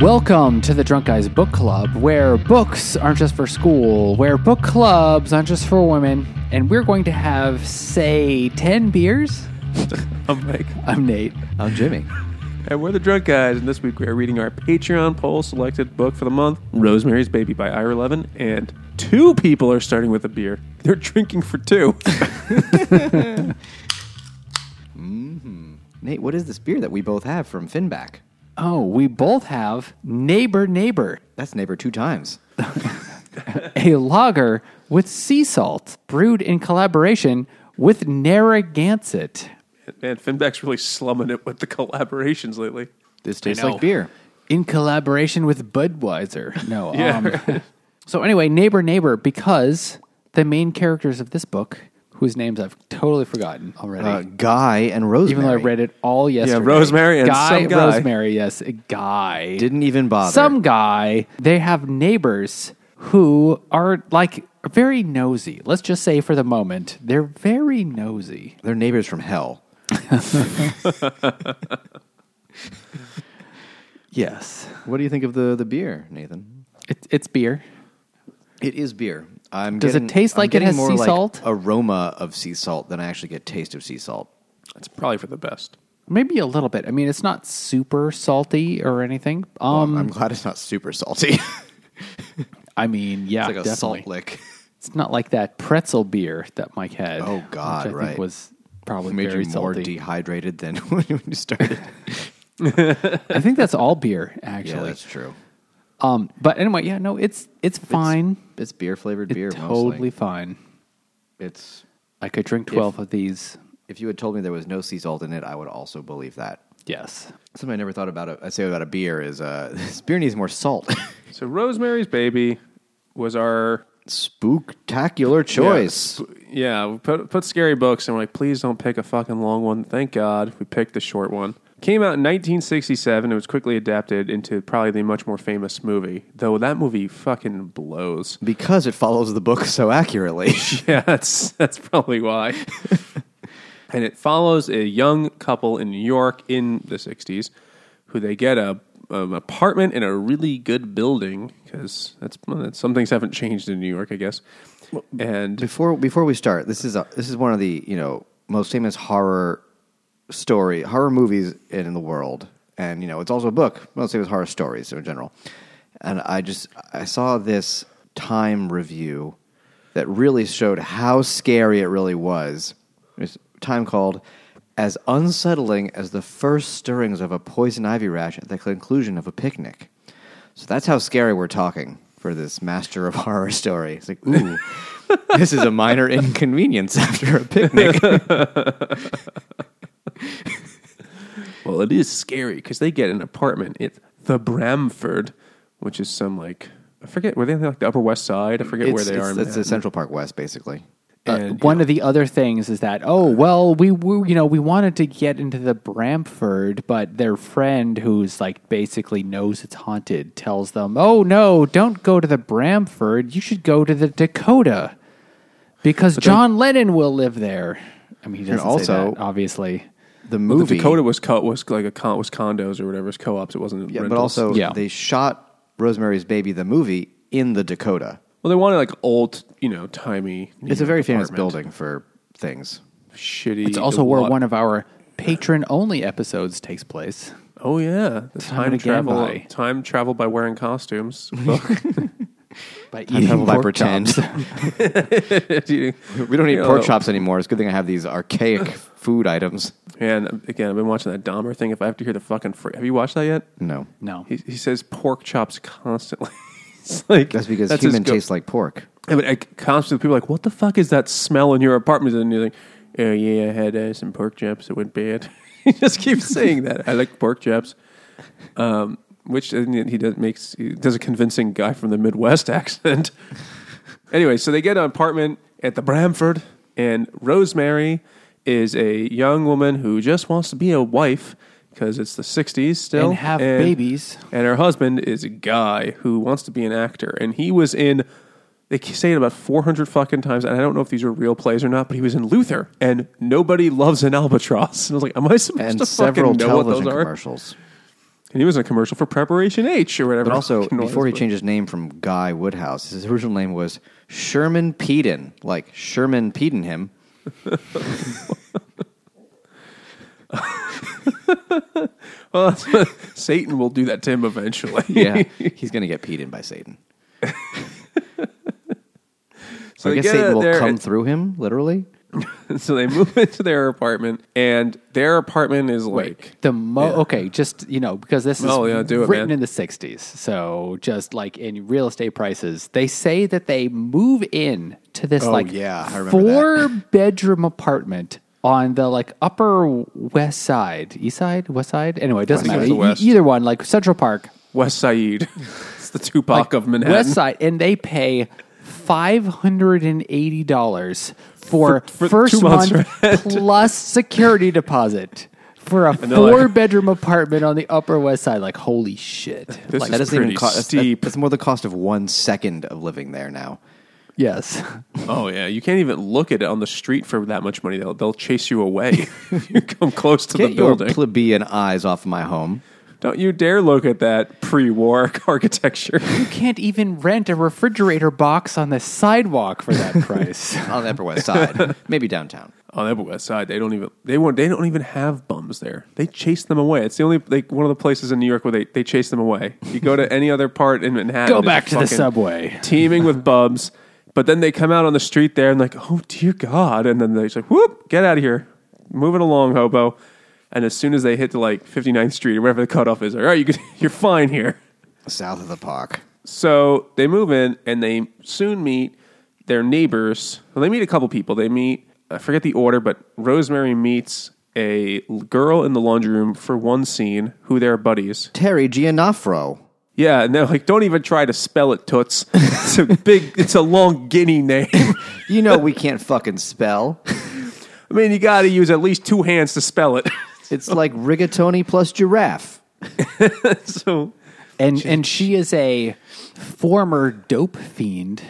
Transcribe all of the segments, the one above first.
Welcome to the Drunk Guys Book Club, where books aren't just for school, where book clubs aren't just for women, and we're going to have, say, 10 beers. I'm Mike. I'm Nate. I'm Jimmy. And we're the Drunk Guys, and this week we are reading our Patreon poll selected book for the month, Rosemary's Baby by Ira Levin. And two people are starting with a beer. They're drinking for two. Mm-hmm. Nate, what is this beer that we both have from Finback? Oh, we both have Neighbor Neighbor, That's neighbor two times. a lager with sea salt, brewed in collaboration with Narragansett. Man, Finback's really slumming it with the collaborations lately. This tastes know. like beer. in collaboration with Budweiser. No. Yeah. Um, so anyway, neighbor, neighbor, because the main characters of this book, whose names I've totally forgotten already, Uh, Guy and Rosemary. even though I read it all yesterday. Yeah, Rosemary and guy, some guy. Rosemary, yes, a guy. Didn't even bother. some guy. They have neighbors who are like very nosy. Let's just say for the moment, they're very nosy. They're neighbors from hell. Yes, What do you think of the, the beer, Nathan? it, it's beer. It is beer. I'm Does it getting- taste I'm like it getting has more sea like salt? Aroma of sea salt than I actually get taste of sea salt. That's probably for the best. Maybe a little bit. I mean, it's not super salty or anything. Well, Um, I'm glad it's not super salty. I mean, yeah, it's like a definitely. salt lick. It's not like that pretzel beer that Mike had. Oh, God, which I right. think was probably Made very you more salty. dehydrated than when you started. I think that's all beer, Actually, yeah, actually. that's true. Um, but anyway, yeah, no, it's it's fine. It's beer flavored beer. totally mostly. fine. It's I could drink twelve of these. if you had told me there was no sea salt in it, I would also believe that. Yes. Something I never thought about. it- I say about a beer is uh, this beer needs more salt. So, Rosemary's Baby was our Spooktacular choice. Yeah, we put put scary books and we're like, please don't pick a fucking long one. Thank God we picked the short one. Came out in 1967. It was quickly adapted into probably the much more famous movie, though that movie fucking blows. Because it follows the book so accurately. Yeah, that's that's probably why. and it follows a young couple in New York in the 60s who they get a an apartment in a really good building because that's, that's some things haven't changed in New York, I guess. And before before we start, this is a, this is one of the you know most famous horror story horror movies in the world, and you know it's also a book. Most famous horror stories in general. And I just I saw this Time review that really showed how scary it really was. It's Time called as unsettling as the first stirrings of a poison ivy rash at the conclusion of a picnic. So that's how scary we're talking for this master of horror story. It's like, ooh, this is a minor inconvenience after a picnic. Well, it is scary because they get an apartment at the Bramford, which is some like I forget were they on, like the Upper West Side? I forget where they it's, are. in It's the Central Park West, basically. Uh, And, one you of the other things is that oh well we, we you know we wanted to get into the Bramford but their friend who's like basically knows it's haunted tells them oh no don't go to the Bramford you should go to the Dakota because John Lennon will live there I mean he doesn't say also- that, obviously The Well, movie, the Dakota was co- was like a con- was condos or whatever, it was co-ops. It wasn't. yeah, but rentals. also Yeah. they shot Rosemary's Baby, the movie, in the Dakota. well, they wanted like old, you know, timey. New It's a York very famous apartment. building for things. Shitty. it's also where lot- one of our patron only episodes takes place Oh yeah, the Time time, again travel. by- Time travel by wearing costumes. book. by Time travel by pork chops. We don't eat you pork know, chops anymore. It's a good thing I have these archaic food items. And again, I've been watching that Dahmer thing. If I have to hear the fucking, fr- have you watched that yet? No, no He, he says pork chops constantly. it's like that's because his human go- tastes like pork. Yeah, but like, constantly people are like, what the fuck is that smell in your apartment? And you're like, oh yeah, I had uh, some pork chops. It went bad. he just keeps saying that. I like pork chops. Um, which he does makes he does a convincing guy from the Midwest accent. anyway, so they get an apartment at the Bramford, and Rosemary is a young woman who just wants to be a wife because it's the '60s still, and have babies and her husband is a guy who wants to be an actor, and he was in. They say it about 400 fucking times, and I don't know if these are real plays or not, but he was in Luther, and nobody loves an albatross. And I was like, am I supposed And to several fucking know what those are? commercials. And he was in a commercial for Preparation H or whatever. But also, before he changed his name from Guy Woodhouse, his original name was Sherman Peden, like Sherman Peden him. Well, Satan will do that to him eventually. Yeah, he's going to get peed in by Satan. so I guess Satan will there come through him, literally. so they move into their apartment, and their apartment is like The mo Yeah. okay, just you know because this is Oh, yeah, do it, written man. in the '60s, so just like in real estate prices, they say that they move in to this Oh, like yeah, four bedroom apartment on the like upper west side, east side, west side. Anyway, it doesn't I think matter. it E- either one, like Central Park, West Side. it's the Tupac of Manhattan. west side, and they pay five hundred and eighty dollars for, For- for first month plus security deposit for a they're like- four bedroom apartment on the upper west side. Like holy shit! This like, That is doesn't even pretty cost. That's, steep. that's more the cost of one second of living there now. yes, Oh yeah, you can't even look at it on the street for that much money. They'll they'll chase you away if you come close to Get the your building. plebeian eyes off my home. Don't you dare look at that pre-war architecture. you can't even rent a refrigerator box on the sidewalk for that price. On the Upper West Side, maybe downtown. on the Upper West Side, they don't even they won't they don't even have bums there. They chase them away. It's the only like one of the places in New York where they, they chase them away. You go to any other part in Manhattan, Go back to the subway. teeming with bums. But then they come out on the street there and like, oh dear God, and then they say, whoop, get out of here, moving along, hobo. And as soon as they hit to like 59th Street or wherever the cutoff is, all right, you can, you're fine here. South of the park. So they move in and they soon meet their neighbors. Well, they meet a couple people. They meet, I forget the order, but Rosemary meets a girl in the laundry room for one scene who they're buddies. Terry Gianafro. Yeah, and they're like, don't even try to spell it, Toots. It's a big, it's a long guinea name. You know we can't fucking spell. I mean, you got to use at least two hands to spell it. It's like rigatoni plus giraffe. so And and she is a former dope fiend.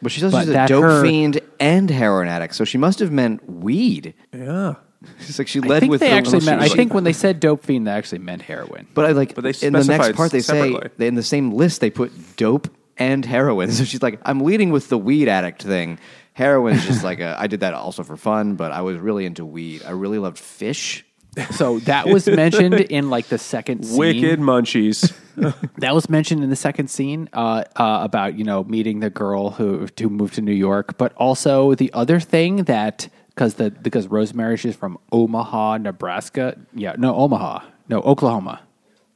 But she says But she's a that dope her- fiend and heroin addict, so she must have meant weed. yeah, It's like she I led think with they the- actually meant. I think when they said dope fiend, they actually meant heroin. But I like, But they in the next specified part they separately. say they, in the same list they put dope and heroin. So she's like, I'm leading with the weed addict thing. Heroin's just like a, I did that also for fun, but I was really into weed. I really loved fish. So that was mentioned in like the second scene. wicked munchies. That was mentioned in the second scene uh, uh, about you know meeting the girl who who moved to New York, but also the other thing that because the because Rosemary she's from Omaha, Nebraska. Yeah, no Omaha, no Oklahoma.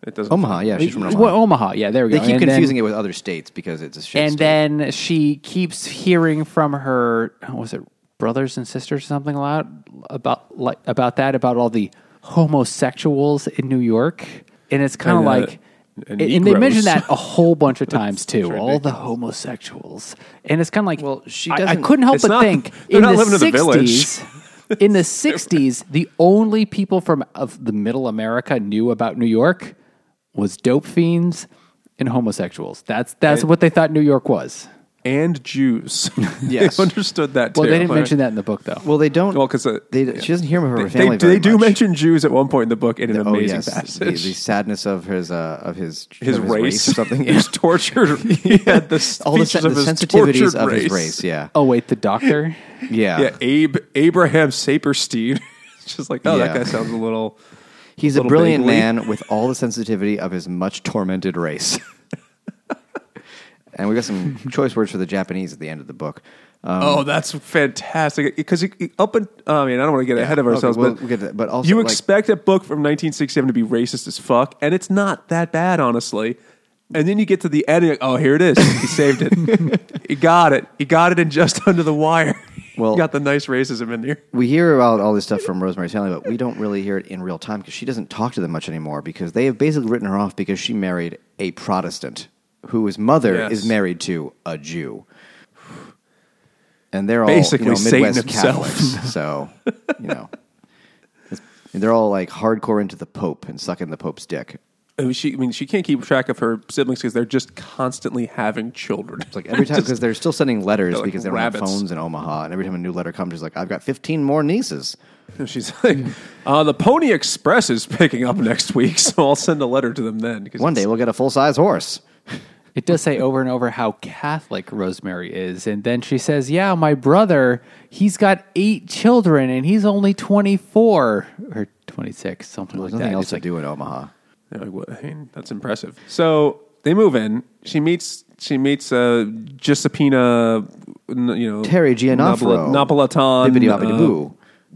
It doesn't. Omaha, yeah, she's from Omaha. Well, Omaha, yeah, there we go. they keep And then- confusing it with other states because it's a shit and state. then she keeps hearing from her was it brothers and sisters or something about about like about that about all the homosexuals in New York and it's kind of uh, like and and, and they Negroes. mention that a whole bunch of times too It's all the homosexuals and it's kind of like Well, she I- I, couldn't help but not- think in the living in the 60s in the 60s the only people from of the middle America knew about New York was dope fiends and homosexuals. That's that's And- what they thought New York was. And Jews. Yes. they understood that too. Well, they didn't mention that in the book, though. well, they don't. Well, 'cause, uh, they, she doesn't hear from her They, family. they very do much. mention Jews at one point in the book in an Oh amazing yes, the, passage. the sadness of his uh, of his his, of race. or something. He was tortured. He had the All the, features sen- of the his sensitivities of race. his race. Yeah, oh wait, the doctor. yeah. Yeah, Abe Abraham Sapirstein. It's just like, oh, that guy sounds a little. He's a little brilliant bangly. man with all the sensitivity of his much tormented race. And we got some choice words for the Japanese at the end of the book. Um, oh, that's fantastic. Because up and I mean, I don't want to get ahead of okay, ourselves, well, but we'll get that. But also, you like- expect a book from 1967 to be racist as fuck, and it's not that bad, honestly. And then you get to the end, like, oh, here it is. He saved it. he got it. He got it in just under the wire. Well- he got the nice racism in there. we hear about all this stuff from Rosemary's Family, but we don't really hear it in real time because she doesn't talk to them much anymore because they have basically written her off because she married a Protestant whose mother Yes. is married to a Jew. And they're all Basically you know, Midwest. Catholics, so you know, it's- they're all like hardcore into the Pope and sucking the Pope's dick. I mean, she, I mean, she can't keep track of her siblings because they're just constantly having children. It's like every time because they're still sending letters like because they don't rabbits. have phones in Omaha, and every time a new letter comes, she's like, "I've got 15 more nieces." And she's like, uh, "The Pony Express is picking up next week, so I'll send a letter to them then." One day we'll get a full size horse. It does say over and over how Catholic Rosemary is. And then she says, Yeah, my brother, he's got eight children and he's only 24 or 26, something There's like nothing that. else It's to like, do in Omaha. They're like, what? I mean, that's impressive. So they move in. She meets. She meets uh, Giuseppina. You know, Terry Gianafro. Napoli- Napolitan. Uh,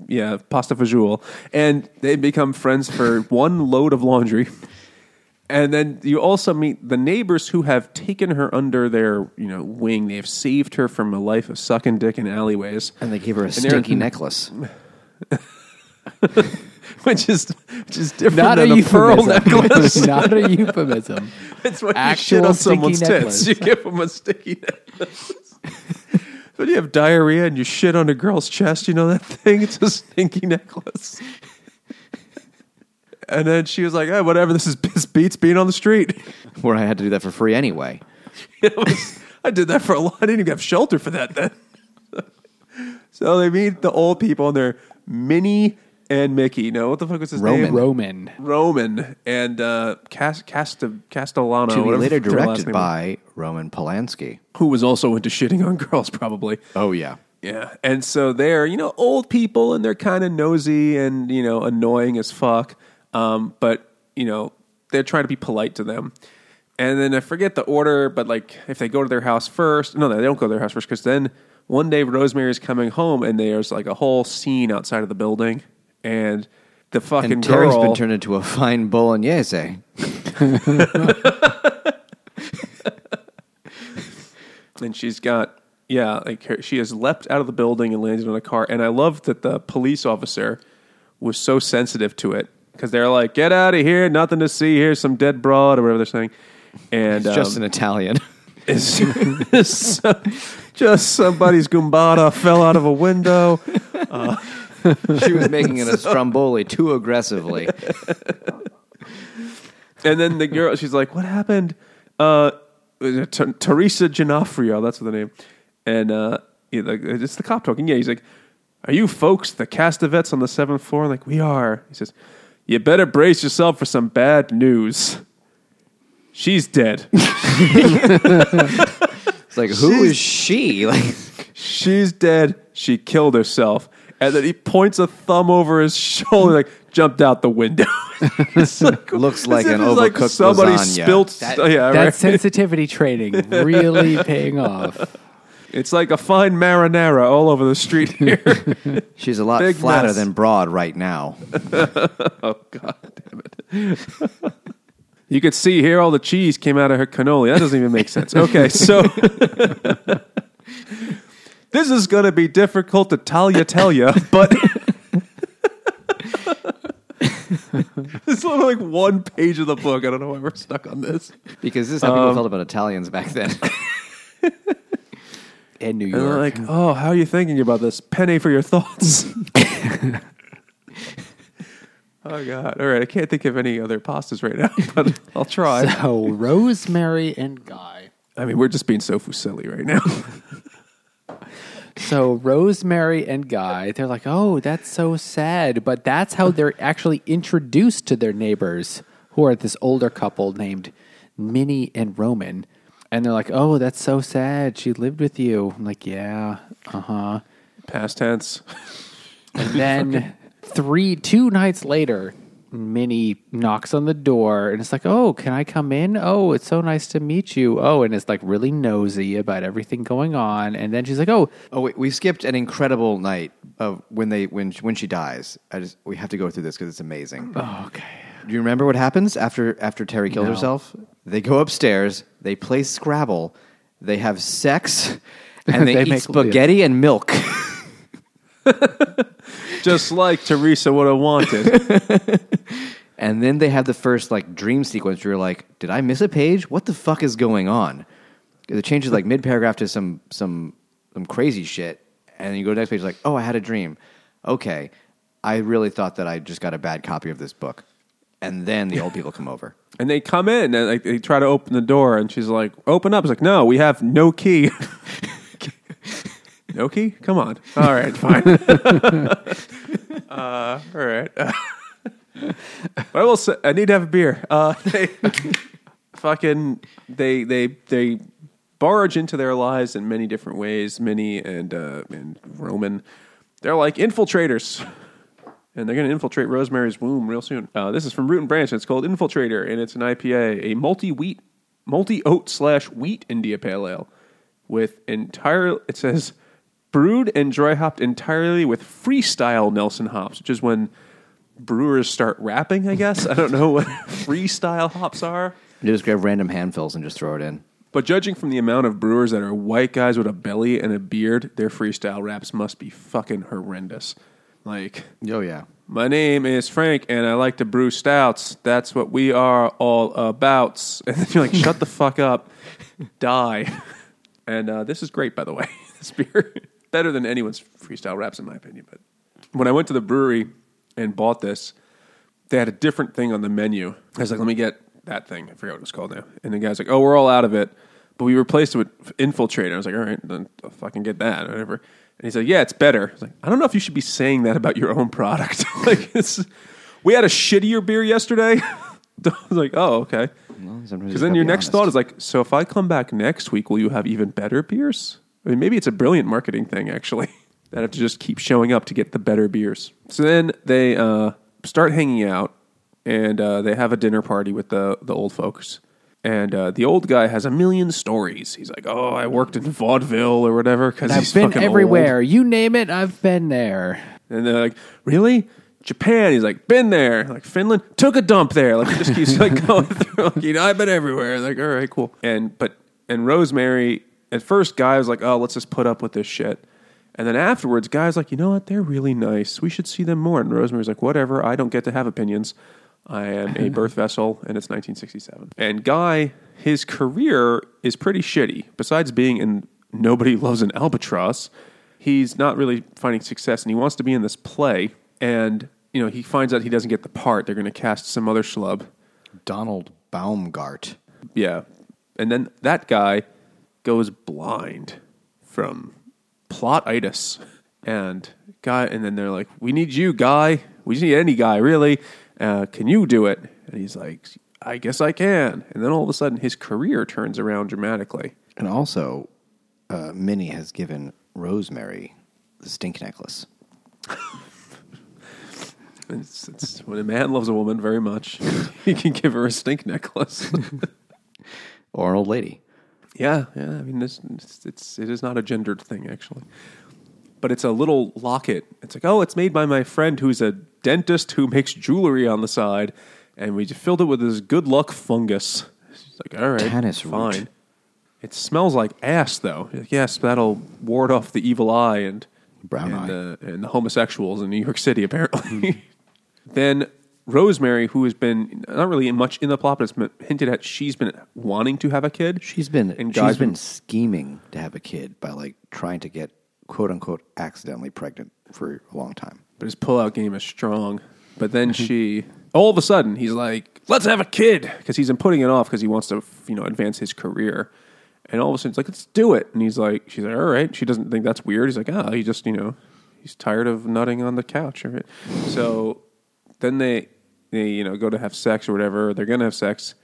yeah, pasta fajoule, and they become friends for one load of laundry. And then you also meet the neighbors who have taken her under their, you know, wing. They have saved her from a life of sucking dick in alleyways, And they gave her a they're- stinky necklace. which is which is different not a than a, pearl euphemism. necklace. not a euphemism. It's when Actual you shit on sticky someone's necklace. tits. You give them a sticky necklace. when you have diarrhea and you shit on a girl's chest, you know that thing? It's a stinky necklace. And then she was like, oh, whatever, this is this beats being on the street. Where I had to do that for free anyway. It was- I did that for a lot. I didn't even have shelter for that then. so they meet the old people and they're Minnie and Mickey. No, what the fuck was his Roman. name? Roman. Roman and uh, Cast, Cast, Castellano. to be whatever later the last directed name by Roman Polanski. who was also into shitting on girls, probably. Oh yeah. Yeah, and so they're you know old people and they're kind of nosy and you know annoying as fuck, um, but you know they're trying to be polite to them. And then I forget the order, but like if they go to their house first, no, they don't go to their house first because then one day Rosemary's coming home and there's like a whole scene outside of the building, and the fucking And Terry's girl been turned into a fine bolognese. and she's got yeah like her, she has leapt out of the building and landed on a car and i love that the police officer was so sensitive to it because they're like get out of here nothing to see here some dead broad or whatever they're saying. And It's just um, an Italian. just, just somebody's gumbada fell out of a window. She was making it a stromboli too aggressively. and then the girl she's like what happened? Uh T- teresa Gianafrio, that's the name. And uh like, it's the cop talking. Yeah he's like are you folks the Castevets on the seventh floor? I'm like we are. He says you better brace yourself for some bad news she's dead It's like, who is she? Like, she's dead she killed herself and then he points a thumb over his shoulder like jumped out the window It's like, Looks as like if an it's like overcooked somebody lasagna. spilt That, oh, yeah that right. sensitivity training really paying off. It's like a fine marinara all over the street here. she's a lot Big flatter mess. than broad right now. oh god damn it. You could see here all the cheese came out of her cannoli. That doesn't even make sense. Okay, so this is going to be difficult to tell you, tell you, but it's only like one page of the book. I don't know why we're stuck on this. Because this is how Um, people felt about Italians back then. In New York. And they're like, oh, how are you thinking about this? Penny for your thoughts. oh God! All right, I can't think of any other pastas right now, but I'll try. so Rosemary and Guy. I mean, we're just being so fusilli right now. So Rosemary and Guy, they're like, "Oh, that's so sad," but that's how they're actually introduced to their neighbors, who are this older couple named Minnie and Roman, and they're like, "Oh, that's so sad. She lived with you." I'm like, "Yeah, uh huh." Past tense. And then three, two nights later, Minnie knocks on the door and it's like, "Oh, can I come in? Oh, it's so nice to meet you." Oh, and it's like really nosy about everything going on. And then she's like, "Oh, oh wait, we skipped an incredible night of when they when when she dies. I just we have to go through this because it's amazing. oh okay." Do you remember what happens after after Terry kills No. herself? They go upstairs. They play Scrabble. They have sex, and they, They eat make- spaghetti and milk. Just like Teresa would have wanted. And then they have the first like dream sequence where you're like, did I miss a page? What the fuck is going on? It changes like mid paragraph to some some some crazy shit, and then you go to the next page like, oh, I had a dream. Okay, I really thought that I just got a bad copy of this book. And then the old people come over. And they come in and like they try to open the door, and she's like, "Open up!" It's like, "No, we have no key." no key? Come on. All right, fine. uh, all right. but I will say, I need to have a beer. Uh, they fucking they they they barge into their lives in many different ways. Minnie and uh, and Roman, they're like infiltrators and they're going to infiltrate Rosemary's womb real soon. Uh, this is from Root and Branch. And it's called Infiltrator, and it's an IPA, a multi wheat, multi oat slash wheat India Pale Ale with entire. It says brewed and dry hopped entirely with freestyle Nelson hops, which is when brewers start rapping. I guess I don't know what freestyle hops are. You just grab random handfills and just throw it in. But judging from the amount of brewers that are white guys with a belly and a beard, their freestyle raps must be fucking horrendous. Like, Oh yeah. my name is Frank, and I like to brew stouts. That's what we are all about. And then you're like, shut the fuck up, die. And uh, this is great, by the way. this beer better than anyone's freestyle raps, in my opinion. But when I went to the brewery and bought this, they had a different thing on the menu. I was like, let me get that thing. I forget what it was called now. And the guy's like, oh, we're all out of it. But we replaced it with Infiltrator. I was like, all right, then I'll fucking get that, whatever. And he's like, yeah, it's better. I was like, I don't know if you should be saying that about your own product. like, it's, we had a shittier beer yesterday. I was like, oh, okay. Well, Because then your be next honest. thought is like, so if I come back next week, will you have even better beers? I mean, maybe it's a brilliant marketing thing, actually, that have to just keep showing up to get the better beers. So then they uh, start hanging out, and uh, they have a dinner party with the the old folks. And uh, the old guy has a million stories. He's like, "Oh, I worked in vaudeville or whatever." Because I've been everywhere. You name it, I've been there. and they're like, "Really? Japan?" He's like, "Been there." Like Finland, took a dump there. Like he just keeps like going through. Like, you know, I've been everywhere. Like, all right, cool. And but and Rosemary, at first, guy was like, "Oh, let's just put up with this shit." And then afterwards, guys like, you know what? They're really nice. We should see them more. And Rosemary's like, whatever. I don't get to have opinions. I am a birth vessel, and it's 1967. And Guy, his career is pretty shitty. Besides being in Nobody Loves an Albatross, he's not really finding success, and he wants to be in this play. And you know, he finds out he doesn't get the part. They're going to cast some other schlub. Donald Baumgart. Yeah. And then that guy goes blind from plotitis. And guy and then they're like, We need you, guy. We just need any guy, really. Uh, can you do it? And he's like, I guess I can. And then all of a sudden his career turns around dramatically. And also, uh, Minnie has given Rosemary the stink necklace. It's, it's when a man loves a woman very much, he can give her a stink necklace. Or an old lady. Yeah, yeah. I mean, this it's, it's it is not a gendered thing actually, but it's a little locket. It's like, oh, it's made by my friend who's a dentist who makes jewelry on the side, and we just filled it with this good luck fungus. She's like, all right, Tannis root. fine. It smells like ass, though. Like, yes, that'll ward off the evil eye and Brown and, eye. Uh, and the homosexuals in New York City, apparently. then Rosemary, who has been not really much in the plot, but it's been hinted at, she's been wanting to have a kid. She's been And she's been been- scheming to have a kid by like trying to get quote unquote accidentally pregnant for a long time. But his pullout game is strong. But then she, all of a sudden, he's like, "Let's have a kid," because he's been putting it off because he wants to, you know, advance his career. And all of a sudden, it's like, "Let's do it." And he's like, "She's like, all right." She doesn't think that's weird. He's like, "Ah, he just, you know, he's tired of nutting on the couch." Right? So then they, they, you know, go to have sex or whatever. They're gonna have sex,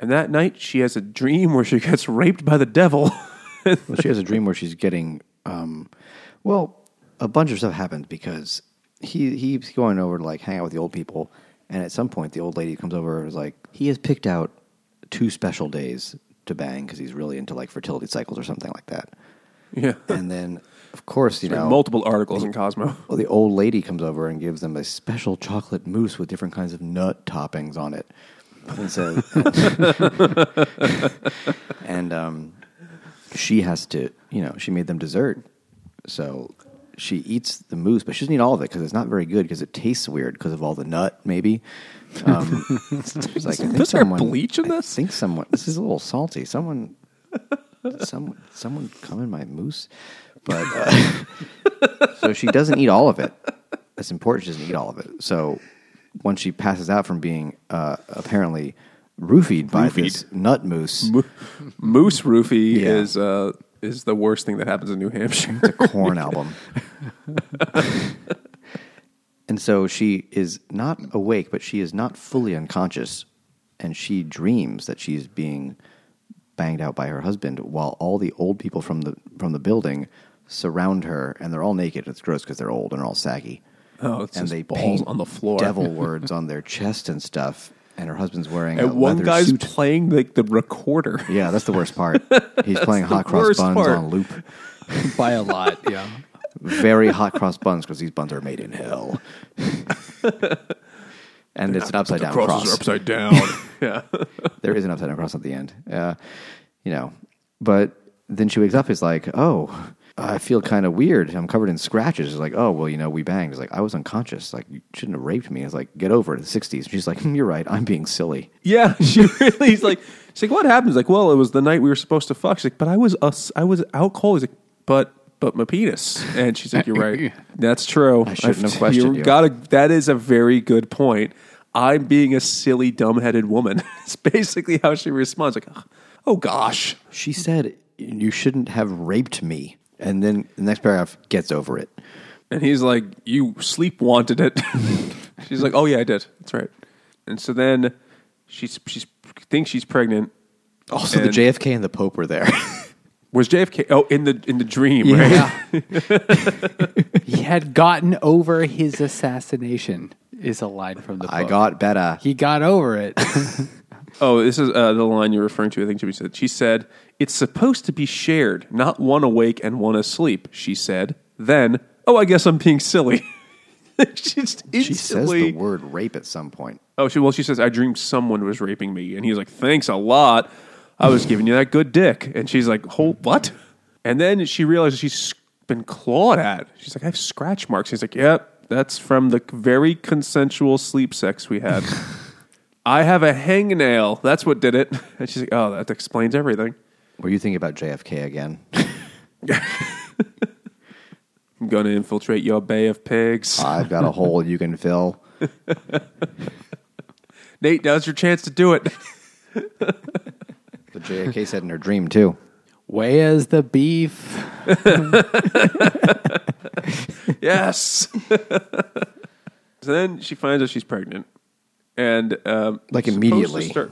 and that night she has a dream where she gets raped by the devil. Well, she has a dream where she's getting, um, well, a bunch of stuff happens because he he's going over to like hang out with the old people, and at some point the old lady comes over and is like, he has picked out two special days to bang because he's really into like fertility cycles or something like that. yeah, And then, of course, you know, multiple articles in Cosmo. well, the old lady comes over and gives them a special chocolate mousse with different kinds of nut toppings on it. And says, and um, she has to, you know, she made them dessert. So she eats the mousse, but she doesn't eat all of it because it's not very good because it tastes weird because of all the nut, maybe. Um, like, I think Is there bleach in I this? think someone, this is a little salty. Someone, someone, someone come in my mousse. But uh, so she doesn't eat all of it. That's important. She doesn't eat all of it. So once she passes out from being uh, apparently roofied by this nut moose, Mo- Moose Roofie Yeah. is uh, is the worst thing that happens in New Hampshire. It's a corn album. and so she is not awake, but she is not fully unconscious, and she dreams that she's being banged out by her husband, while all the old people from the from the building surround her, and they're all naked. It's gross because they're old and they're all saggy. Oh, it's and they balls paint on the floor. devil words on their chest and stuff. And her husband's wearing a and one leather guy's suit. playing like the recorder. yeah, that's the worst part. He's playing hot cross worst buns part. on loop. by a lot. Yeah. very hot cross buns because these buns are made in hell. and it's an upside down Crosses cross. are upside down. yeah. There is an upside down cross at the end. Uh, you know, but then she wakes up. Is like, oh, I feel kind of weird. I'm covered in scratches. It's like, oh, well, you know, we banged. It's like I was unconscious. Like you shouldn't have raped me. It's like get over it. The '60s. She's like, hmm, you're right. I'm being silly. Yeah, she really. He's like, she's like, what happens? Like, well, it was the night we were supposed to fuck. She's like, but I was us. I was out cold. He's like, but but my penis. And she's like, you're right. That's true. I shouldn't have questioned you. Gotta. That is a very good point. I'm being a silly, dumb-headed woman. it's basically how she responds. Like, oh gosh. She said you shouldn't have raped me. And then the next paragraph gets over it. And he's like, "You sleep wanted it." she's like, "Oh yeah, I did. That's right." And so then she's she's thinks she's pregnant. Also, the JFK and the Pope were there. Was JFK? Oh, in the in the dream, right? Yeah. He had gotten over his assassination. Is a line from the book. I got better. He got over it. Oh, this is uh, the line you're referring to. I think Jimmy said. She said, "It's supposed to be shared, not one awake and one asleep." She said. Then, oh, I guess I'm being silly. She's She says the word rape at some point. Oh, she well, she says, "I dreamed someone was raping me," and he's like, "Thanks a lot. I was giving you that good dick." And she's like, "Hold what?" And then she realizes she's been clawed at. She's like, "I have scratch marks." He's like, "Yep, that's from the very consensual sleep sex we had." I have a hangnail. That's what did it. And she's like, "Oh, that explains everything." Were you thinking about JFK again? I'm going to infiltrate your bay of pigs. I've got a hole you can fill. Nate, now's your chance to do it. The JFK said in her dream too. Where's the beef? yes. so then she finds out she's pregnant, and um, Like supposed to immediately. start-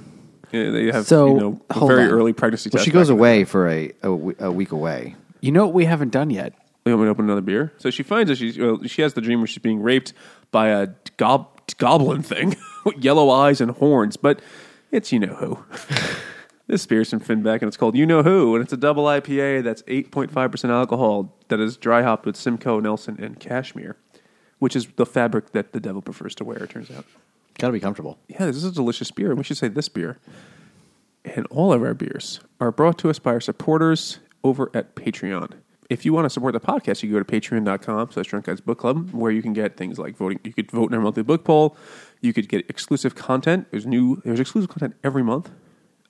yeah, they have So, you know hold very on. early pregnancy. Well, test she goes back in away for a, a, week away. You know what we haven't done yet? You want me to open another beer? So she finds that she's well, she has the dream where she's being raped by a gob- goblin thing with yellow eyes and horns, but it's you know who. this beer's from Finback and it's called You Know Who, and it's a double IPA that's eight point five percent alcohol that is dry hopped with Simcoe, Nelson, and Cashmere, which is the fabric that the devil prefers to wear. It turns out. Got to be comfortable. Yeah, this is a delicious beer. and We should say this beer. And all of our beers are brought to us by our supporters over at Patreon. If you want to support the podcast, you can go to patreon.com slash drunk guys book club, where you can get things like voting. You could vote in our monthly book poll. You could get exclusive content. There's new there's exclusive content every month.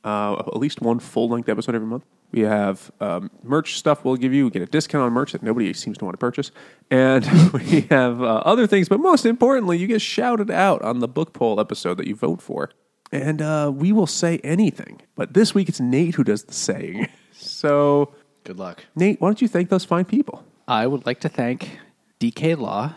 Uh, at least one full length episode every month. We have um, merch stuff we'll give you. We get a discount on merch that nobody seems to want to purchase. And we have uh, other things, but most importantly, you get shouted out on the book poll episode that you vote for. And uh, we will say anything. But this week it's Nate who does the saying. So, Good luck. Nate, why don't you thank those fine people? I would like to thank DK Law,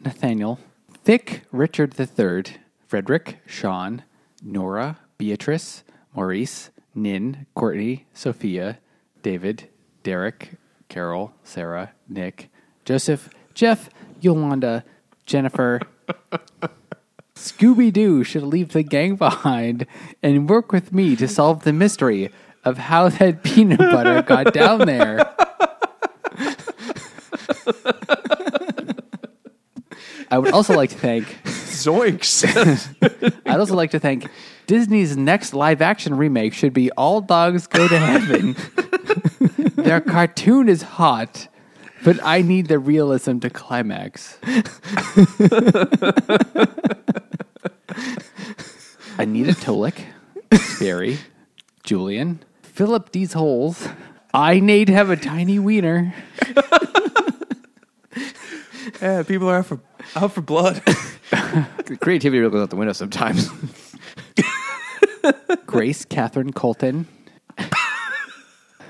Nathaniel, Thick Richard III, Frederick, Sean, Nora, Beatrice, Maurice, Nin, Courtney, Sophia, David, Derek, Carol, Sarah, Nick, Joseph, Jeff, Yolanda, Jennifer. Scooby Doo should leave the gang behind and work with me to solve the mystery of how that peanut butter got down there. I would also like to thank Zoinks. I'd also like to thank Disney's next live action remake should be All Dogs Go to Heaven. Their cartoon is hot, but I need the realism to climax. Anita Tolik, Barry, Julian, Philip D's holes. I need to have a tiny wiener. Yeah, people are out for, out for blood. Creativity really goes out the window sometimes. Grace Catherine Colton.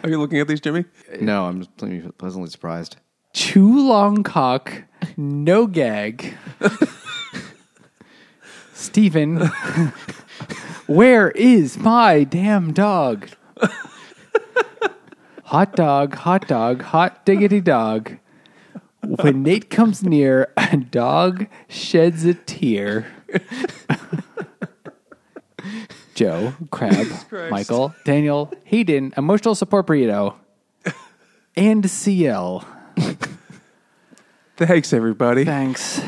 Are you looking at these, Jimmy? no, I'm just pleasantly- pleasantly surprised. Too long cock, no gag. Stephen, where is my damn dog? hot dog, hot dog, hot diggity dog. When Nate comes near, a dog sheds a tear. Joe, Crab, Michael, Daniel, Hayden, Emotional Support Burrito, and CL. Thanks, everybody. Thanks.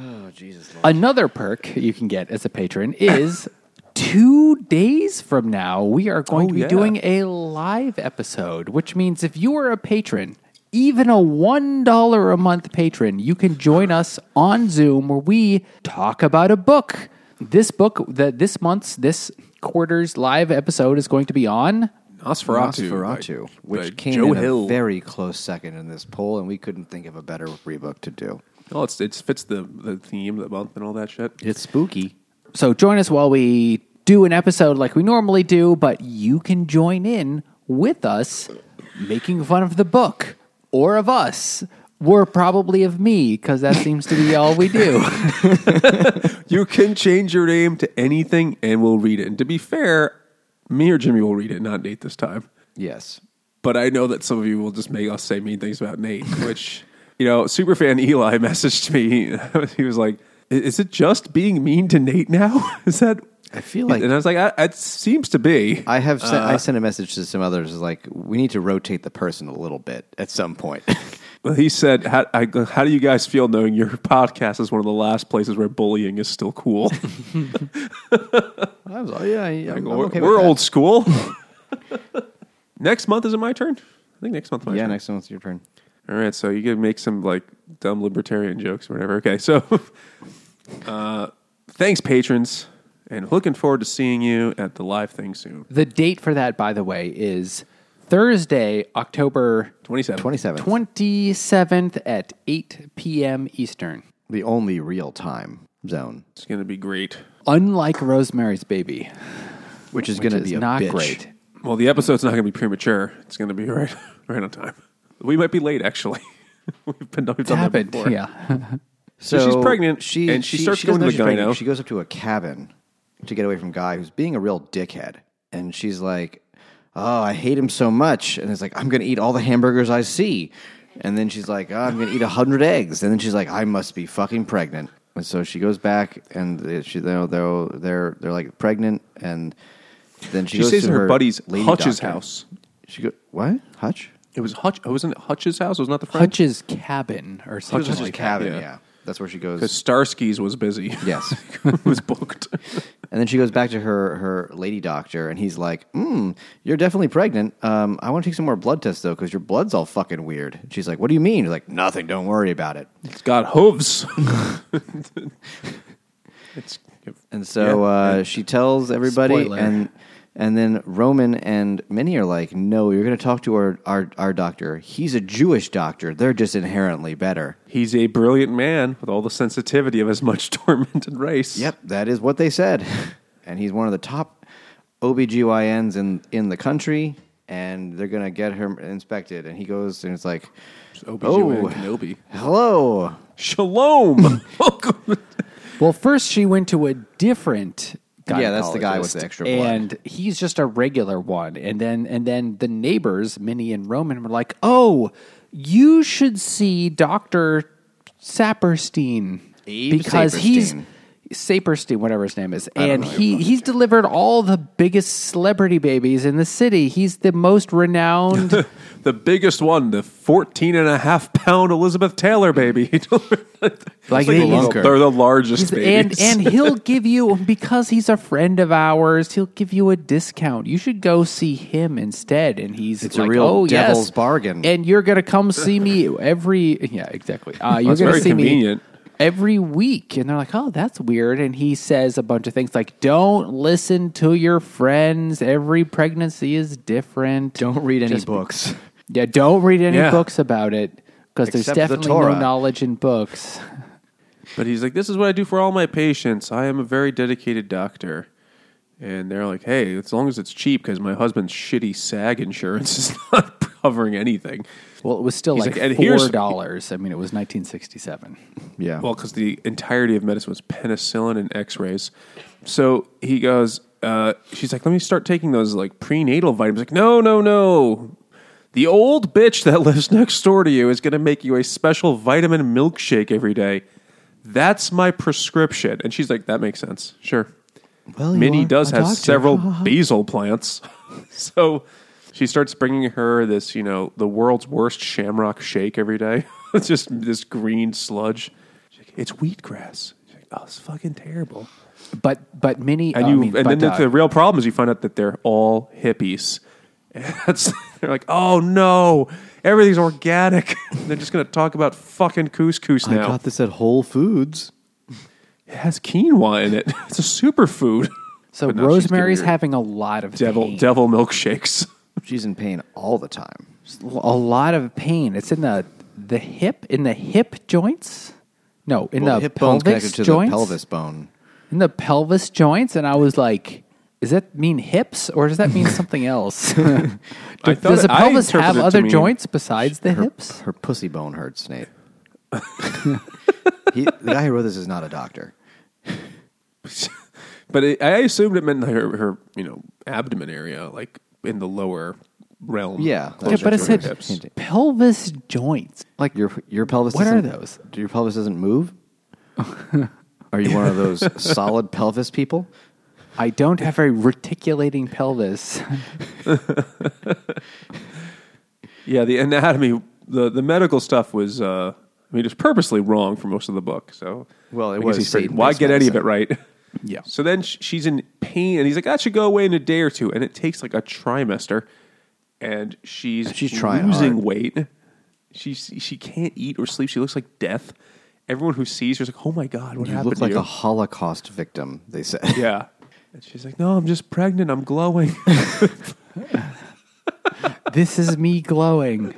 Oh, Jesus. Another perk you can get as a patron is two days from now, we are going Oh, to be yeah. doing a live episode, which means if you are a patron, even a $1 a month patron, you can join us on Zoom where we talk about a book. This book, that this month's, this quarter's live episode is going to be on. Nosferatu. Nosferatu, by- which by came Joe in Hill. a very close second in this poll, and we couldn't think of a better rebook to do. Well, it's, it fits the, the theme, of the month, and all that shit. It's spooky. So join us while we do an episode like we normally do, but you can join in with us making fun of the book or of us. Or probably of me, because that seems to be all we do. You can change your name to anything, and we'll read it. And to be fair, me or Jimmy will read it, not Nate this time. Yes. But I know that some of you will just make us say mean things about Nate, which, you know, superfan Eli messaged me. he was like, Is it just being mean to Nate now? Is that. I feel like- And I was like, "I- It seems to be. I have sent, I sent a message to some others like we need to rotate the person a little bit at some point. Well, he said, how, I, how do you guys feel knowing your podcast is one of the last places where bullying is still cool? I was like, yeah, yeah I'm, I'm we're okay we're that. old school. next month, is it my turn? I think next month my Yeah, turn. next month's your turn. All right, so you can make some like dumb libertarian jokes or whatever. Okay, so uh, thanks, patrons, and looking forward to seeing you at the live thing soon. the date for that, by the way, is Thursday, October 27. 27th. 27th at 8 p.m. Eastern. The only real time zone, It's going to be great. Unlike Rosemary's Baby, which is going to be a not bitch. great. Well, the episode's not going to be premature. It's going to be right, right on time. We might be late, actually. we've been we've It's done that happened. before. Yeah. So she's pregnant, She, and she starts doesn't going to know the she's pregnant. She goes up to a cabin to get away from guy who's being a real dickhead, and she's like, "Oh, I hate him so much," and it's like, "I'm going to eat all the hamburgers I see," and then she's like, oh, "I'm going to eat a hundred eggs," and then she's like, "I must be fucking pregnant," and so she goes back, and they- she they're they're they're, they're like pregnant, and then she, She goes stays to in her buddy's lady Hutch's doctor. house. She go what Hutch? It was Hutch. Wasn't it Hutch's house? It was not the friend? Hutch's cabin or something Hutch's like that. cabin. yeah. yeah, that's where she goes. Because Starsky's was busy. Yes. it was booked. And then she goes back to her her lady doctor, and he's like, "Hmm, you're definitely pregnant. Um, I want to take some more blood tests though, because your blood's all fucking weird." And she's like, "What do you mean?" He's like, "Nothing. Don't worry about it." It's got hooves. it's And so uh, she tells everybody, Spoiler. and and then Roman and Minnie are like, "No, you're going to talk to our, our our doctor. He's a Jewish doctor. They're just inherently better." he's a brilliant man with all the sensitivity of his much tormented race. Yep, that is what they said. And he's one of the top OBGYNs in, in the country, and they're going to get him inspected. And he goes and it's like, OBGYN Oh. Kenobi. hello. Shalom. Welcome. Well, first she went to a different Yeah, that's the guy with the extra blood. and he's just a regular one. And then and then the neighbors, Minnie and Roman, were like, "Oh, you should see Doctor Sapirstein Abe because he's." Sapirstein. Sapirstein, whatever his name is, and he the fuck he's delivered all the biggest celebrity babies in the city. He's the most renowned. the biggest one, the 14 and a half pound Elizabeth Taylor baby. Like They're they- he's- they're the largest and babies. and he'll give you because he's a friend of ours. He'll give you a discount. You should go see him instead. And he's It's a like, real oh, devil's yes. bargain." And you're gonna come see me every yeah exactly. Uh, you're That's gonna very see convenient. Every week. And they're like, oh, that's weird. And he says a bunch of things like, don't listen to your friends. Every pregnancy is different. Don't read any Just- books. Yeah, don't read any Yeah. books about it because there's Except the definitely no Torah. knowledge in books. But he's like, "This is what I do for all my patients. I am a very dedicated doctor." And they're like, "Hey, as long as it's cheap, because my husband's shitty SAG insurance is not covering anything." Well, it was still He's like, like, "And here's- four dollars. I mean, it was 1967. Yeah. Well, because the entirety of medicine was penicillin and X-rays. So he goes. Uh, she's like, "Let me start taking those like prenatal vitamins." Like, no, no, no. The old bitch that lives next door to you is going to make you a special vitamin milkshake every day. That's my prescription. And she's like, "That makes sense. Sure." well, you Minnie are does a have doctor. several basil plants. so she starts bringing her this, you know, the world's worst shamrock shake every day. it's just this green sludge. Like, it's wheatgrass. Like, oh, it's fucking terrible. But but Minnie, And I mean, and then uh, the, the real problem is you find out that they're all hippies. That's, they're like, oh no, everything's organic. they're just going to talk about fucking couscous now. I got this at Whole Foods. it has quinoa in it. It's a superfood. so But now she's Rosemary's having a lot of devil pain. devil milkshakes. She's in pain all the time. a lot of pain. It's in the the hip in the hip joints. No, in Well, the, hip bone's pelvis connected to joints. the pelvis bone. In the pelvis joints, and I was like, "Does that mean hips, or does that mean something else?" I Does thought the pelvis interpreted have other joints besides the Her, hips? her pussy bone hurts, Nate. he, the guy who wrote this is not a doctor. But it, I assumed it meant her, her, you know, abdomen area, like in the lower realm. Yeah. Yeah, but it said hips. pelvis joints. Like Your your pelvis. What are doesn't- those? Your pelvis doesn't move. are you one of those solid pelvis people? I don't have a reticulating pelvis. Yeah, the anatomy, the, the medical stuff was, uh, I mean, it's purposely wrong for most of the book. So, Well, it was he's figured, Why get any of it right? Yeah. So then sh- she's in pain, and he's like, "That should go away in a day or two. And it takes like a trimester, and she's And she's trying losing hard. weight. She's she can't eat or sleep. She looks like death. Everyone who sees her is like, "Oh my god, what You happened look to like you?" a Holocaust victim. They said. yeah. And she's like, "No, I'm just pregnant. I'm glowing." this is me glowing.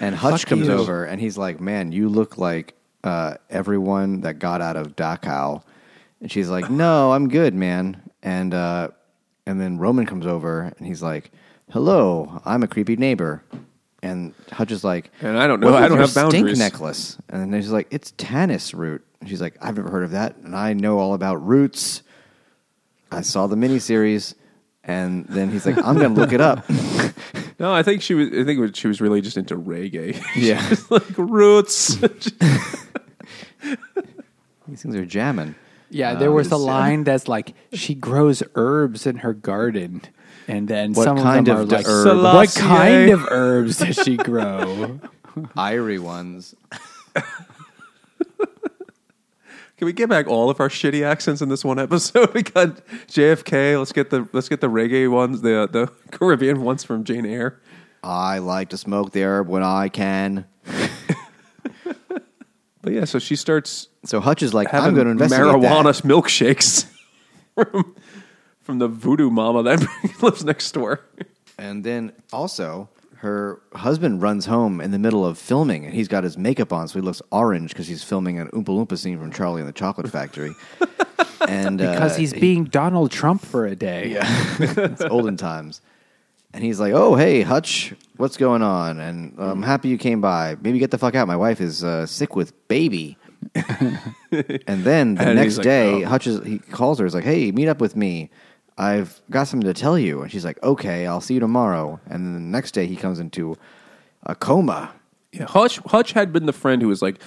And Hutch Fuck comes you. over and he's like, "Man, you look like uh, everyone that got out of Dachau." And she's like, "No, I'm good, man." And uh, and then Roman comes over and he's like, "Hello, I'm a creepy neighbor." And Hutch is like, And I don't know. "What I was don't your have boundaries." Stink necklace. And then he's like, "It's tannis root." And she's like, "I've never heard of that, and I know all about roots. I saw the miniseries." And then he's like, "I'm going to look it up." no, I think she was. I think it was, she was really just into reggae. Yeah. Like roots. These things are jamming. Yeah, um, there was a line that's like she grows herbs in her garden, and then What some kind of them of are like, herb? what Selassie. kind of herbs does she grow? Irie ones. Can we get back all of our shitty accents in this one episode? We got JFK. Let's get the let's get the reggae ones, the the Caribbean ones from Jane Eyre. I like to smoke the herb when I can. But yeah, so she starts So Hutch is like, having I'm going to investigate marijuana that. milkshakes from from the voodoo mama that lives next door. And then also, her husband runs home in the middle of filming, and he's got his makeup on, so he looks orange because he's filming an Oompa Loompa scene from Charlie and the Chocolate Factory. and Because uh, he's being Donald Trump for a day. yeah, it's olden times. And he's like, "Oh, hey, Hutch, what's going on? And I'm happy you came by. Maybe get the fuck out. My wife is uh, sick with baby." and then the And next he's like, day, "Oh." Hutch is, he calls her. He's like, "Hey, meet up with me. I've got something to tell you." And she's like, "Okay, I'll see you tomorrow." And then the next day, he comes into a coma. Yeah, Hutch Hutch had been the friend who was like,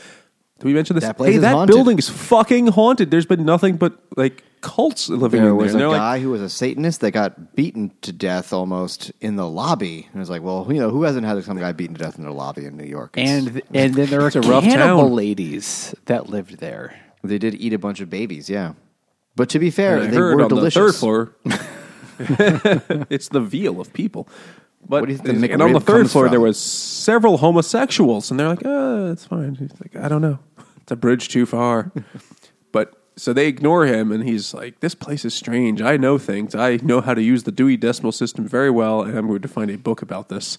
"Did we mention this? That place hey, is that haunted." building is fucking haunted. There's been nothing but like cults living There in was there." a And they're guy like, who was a Satanist that got beaten to death almost in the lobby. And it was like, well, you know, who hasn't had some guy beaten to death in their lobby in New York? It's- And and then there are a rough cannibal town. ladies that lived there. They did eat a bunch of babies, yeah. But to be fair, I they heard were on delicious. the third floor. it's the veal of people. But What do you think and on the third floor, from? there was several homosexuals, and they're like, "Uh, it's fine." He's like, "I don't know, it's a bridge too far." but so they ignore him, and he's like, "This place is strange. I know things. I know how to use the Dewey Decimal System very well, and I'm going to find a book about this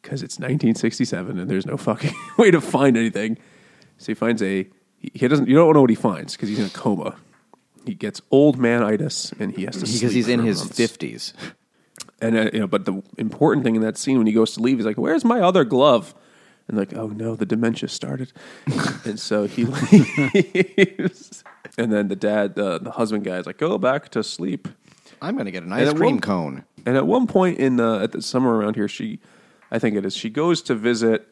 because it's 1967, and there's no fucking way to find anything." So he finds a he, doesn't. You don't know what he finds because he's in a coma. He gets old man itis, and he has to because he's in his fifties. And uh, you know, but the important thing in that scene when he goes to leave, he's like, "Where's my other glove?" And like, "Oh no, the dementia started." and so he leaves. And then the dad, uh, the husband guy, is like, "Go back to sleep." I'm going to get an ice cream one- cone. And at one point in the at the somewhere around here, she, I think it is, she goes to visit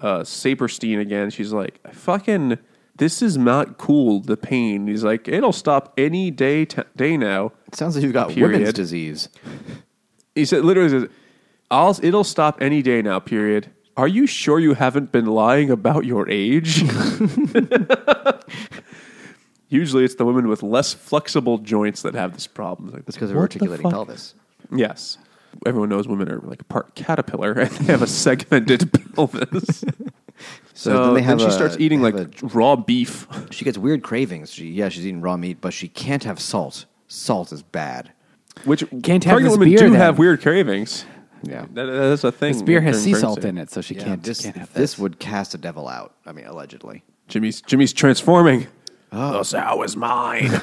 uh, Sapirstein again. She's like, "I fucking, this is not cool. The pain." He's like, "It'll stop any day t- day now." It sounds like you've got Period. women's disease. He said, literally, says, I'll, it'll stop any day now, period. Are you sure you haven't been lying about your age? Usually it's the women with less flexible joints that have this problem. Like, That's because they're articulating pelvis. Yes. Everyone knows women are like a part caterpillar and they have a segmented pelvis. So, then they have she a- starts eating like have raw beef. She gets weird cravings. She, yeah, she's eating raw meat, but she can't have salt. Salt is bad. Which Can't have pregnant this women beer, do then. have weird cravings. Yeah. That, that's a thing. This beer has sea salt in it, so she Yeah, can't, this, can't have this this. would cast a devil out. I mean, allegedly. Jimmy's Jimmy's transforming. Oh. The sow is mine.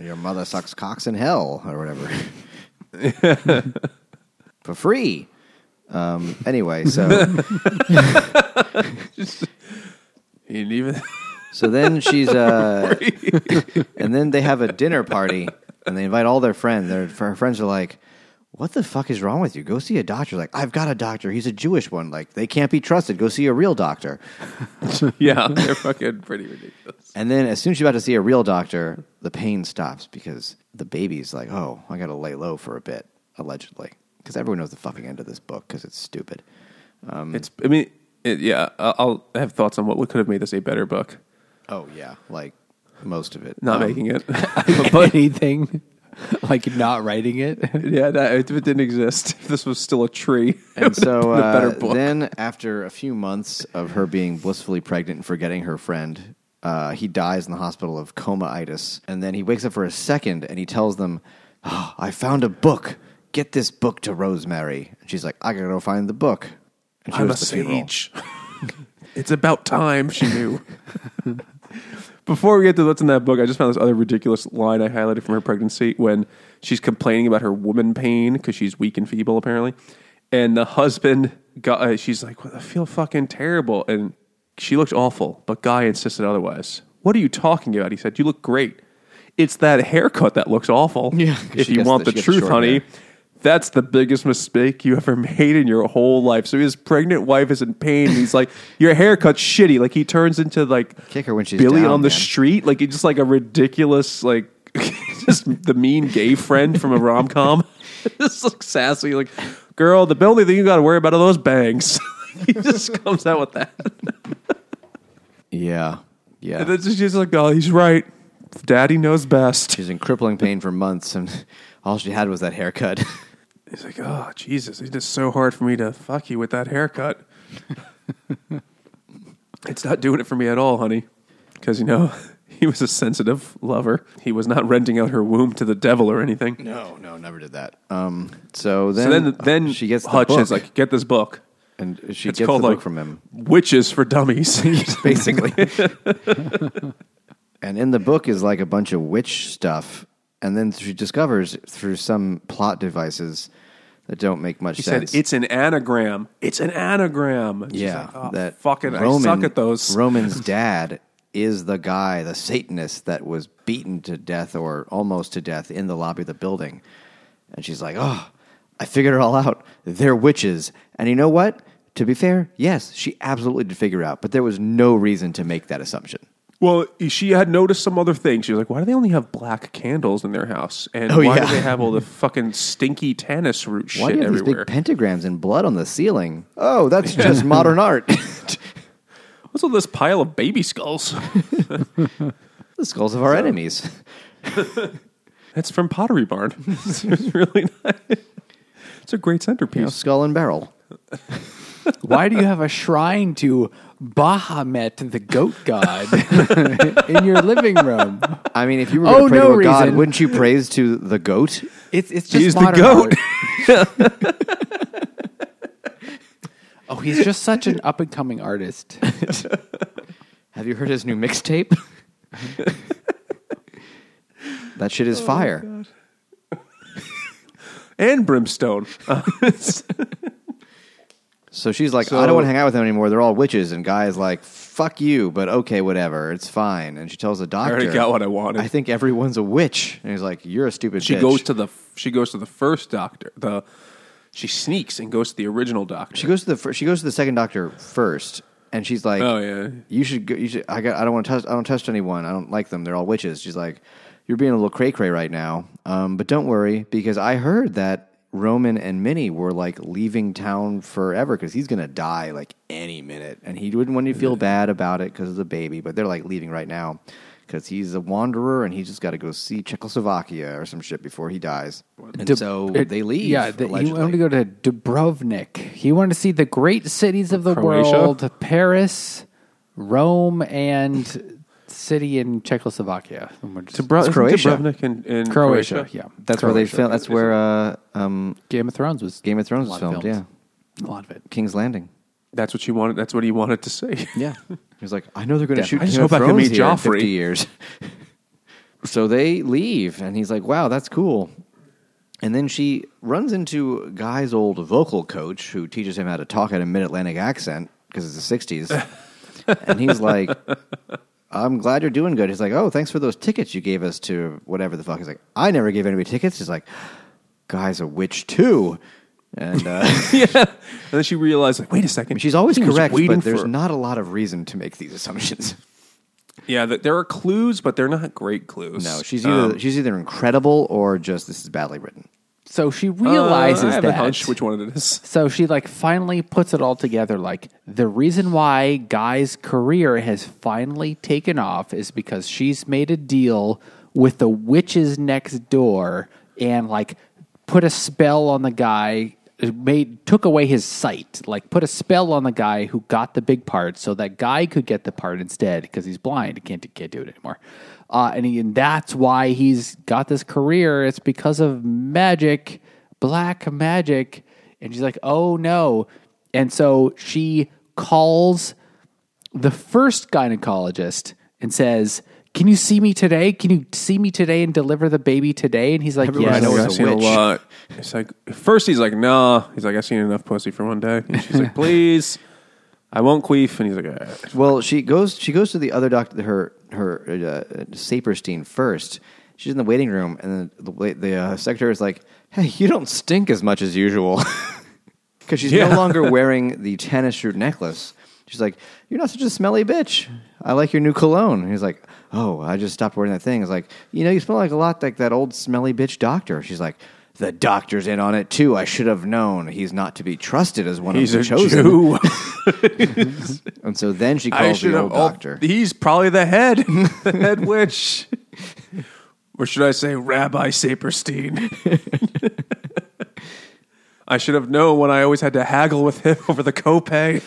Your mother sucks cocks in hell, or whatever. For free. Um, anyway, so He didn't even. So then she's uh, and then they have a dinner party, and they invite all their friends. Their her friends are like, "What the fuck is wrong with you? Go see a doctor." Like, I've got a doctor. He's a Jewish one. Like, they can't be trusted. Go see a real doctor. yeah, they're fucking pretty ridiculous. And then as soon as she's about to see a real doctor, the pain stops because the baby's like, "Oh, I got to lay low for a bit," allegedly, because everyone knows the fucking end of this book because it's stupid. It's. I mean, it, yeah. I'll have thoughts on what could have made this a better book. Oh yeah, like most of it. Not Um, making it. anything like not writing it. yeah, that, if it didn't exist, if this was still a tree, And so been a better uh, book. then, after a few months of her being blissfully pregnant and forgetting her friend, uh, he dies in the hospital of coma-itis. And then he wakes up for a second and he tells them, oh, I found a book. Get this book to Rosemary. And she's like, I gotta go find the book. And she I'm a goes to the funeral. sage. it's about time she knew. Before we get to what's in that book, I just found this other ridiculous line I highlighted from her pregnancy when she's complaining about her woman pain because she's weak and feeble, apparently. And the husband, got, uh, she's like, I feel fucking terrible. And she looked awful, but Guy insisted otherwise. What are you talking about? He said, You look great. It's that haircut that looks awful. Yeah, If you want the- the, truth, honey, hair. That's the biggest mistake you ever made in your whole life. So his pregnant wife is in pain. He's like, "Your haircut's shitty." Like he turns into like Kick her when she's Billy down, on the man. street. Like he's just like a ridiculous like just the mean gay friend from a rom com. just like sassy, like girl. The only thing you got to worry about are those bangs. he just comes out with that. Yeah, yeah. And then she's like, "Oh, he's right. Daddy knows best." She's in crippling pain for months, and all she had was that haircut. He's like, "Oh, Jesus, it's just so hard for me to fuck you with that haircut." it's not doing it for me at all, honey. Because you know, he was a sensitive lover. He was not renting out her womb to the devil or anything. no, no, never did that. Um, so then, so then, then she gets the Hutch book, is like, "Get this book." and she It's gets the called book like from him. Witches for Dummies. basically. and in the book is like a bunch of witch stuff, and then she discovers through some plot devices that don't make much he said, sense. "It's an anagram. It's an anagram." And yeah, like, oh, that fucking. I suck at those. Roman's dad is the guy, the Satanist that was beaten to death or almost to death in the lobby of the building. And she's like, "Oh, I figured it all out. They're witches." And you know what? To be fair, yes, she absolutely did figure out, but there was no reason to make that assumption. Well, she had noticed some other things. She was like, "Why do they only have black candles in their house? And Oh, why yeah. do they have all the fucking stinky tannis root Why do shit you have everywhere? these big pentagrams and blood on the ceiling? Oh, that's just modern art. What's all this pile of baby skulls? the skulls of our enemies. It's from Pottery Barn. it's really nice. It's a great You know, centerpiece. skull and barrel. Why do you have a shrine to Baphomet, the goat god, in your living room? I mean, if you were Oh, going to pray no to a god, reason. wouldn't you praise to the goat? It's it's just He's the goat. art. oh, he's just such an up and coming artist. Have you heard his new mixtape? that shit Oh, is fire. and Brimstone. So she's like, So- I don't want to hang out with them anymore. They're all witches. And Guy's like, fuck you, but okay, whatever. It's fine. And she tells the I doctor, already got what I wanted. I think everyone's a witch. And he's like, you're a stupid she bitch. goes to the she goes to the first doctor. The she sneaks and goes to the original doctor. She goes to the fir- she goes to the second doctor first, and she's like, Oh, yeah. you should go. You should. I got. I don't want to test. I don't test anyone. I don't like them. They're all witches. She's like, you're being a little cray cray right now. Um, but don't worry because I heard that Roman and Minnie were like leaving town forever because he's gonna die like any minute, and he wouldn't want you to feel bad about it because of the baby. But they're like leaving right now. Because he's a wanderer and he's just got to go see Czechoslovakia or some shit before he dies. And Dub- so it- they leave. Yeah, the, he allegedly. wanted to go to Dubrovnik. He wanted to see the great cities of the Croatia? world: Paris, Rome, and city in Czechoslovakia. And we're just- Dubro- It's isn't Croatia. Dubrovnik in, in Croatia, Croatia. yeah. That's where they Croatia. filmed. That's where uh, um, Game of Thrones was. Game of Thrones a was lot filmed. Yeah, films. a lot of it. King's Landing. That's what she wanted. That's what he wanted to say. Yeah, he was like, I know they're going to Yeah. shoot I just Game of hope I can Thrones meet here in Joffrey. fifty years. so they leave, and he's like, "Wow, that's cool." And then she runs into Guy's old vocal coach, who teaches him how to talk in a Mid Atlantic accent because it's the '60s. and he's like, "I'm glad you're doing good." He's like, "Oh, thanks for those tickets you gave us to whatever the fuck." He's like, "I never gave anybody tickets." He's like, "Guy's a witch too." And uh, yeah. And then she realized, like, wait a second. she's always correct, but there's for- not a lot of reason to make these assumptions. Yeah, th- there are clues, but they're not great clues. No, she's either Um, she's either incredible or just this is badly written. So she uh, realizes I have that. a hunch which one it is. So she like finally puts it all together. Like the reason why Guy's career has finally taken off is because she's made a deal with the witches next door and like put a spell on the guy. Made took away his sight, like put a spell on the guy who got the big part, so that guy could get the part instead because he's blind. He can't can't do it anymore. Uh, and, he, and that's why he's got this career. It's because of magic, black magic. And she's like, oh no. And so she calls the first gynecologist and says, Can you see me today? Can you see me today and deliver the baby today? And he's like, Everyone Yes. knows I know a I've seen witch. a lot. It's like first he's like, nah. He's like, I've seen enough pussy for one day. And she's like, please, I won't queef. And he's like, "Ah." Well, she goes she goes to the other doctor, her her uh, Sapirstein first. She's in the waiting room, and the the, the uh, secretary is like, "Hey, you don't stink as much as usual," because she's Yeah. no longer wearing the tennis shoe necklace. She's like, "You're not such a smelly bitch. I like your new cologne." And he's like, "Oh, I just stopped wearing that thing." He's like, "You know, you smell like a lot like that old smelly bitch doctor." She's like. The doctor's in on it too. I should have known. He's not to be trusted as one he's of the chosen. Jew. And so then she calls the old oh, doctor. he's probably the head, the head witch. Or should I say, Rabbi Sapirstein? I should have known when I always had to haggle with him over the copay.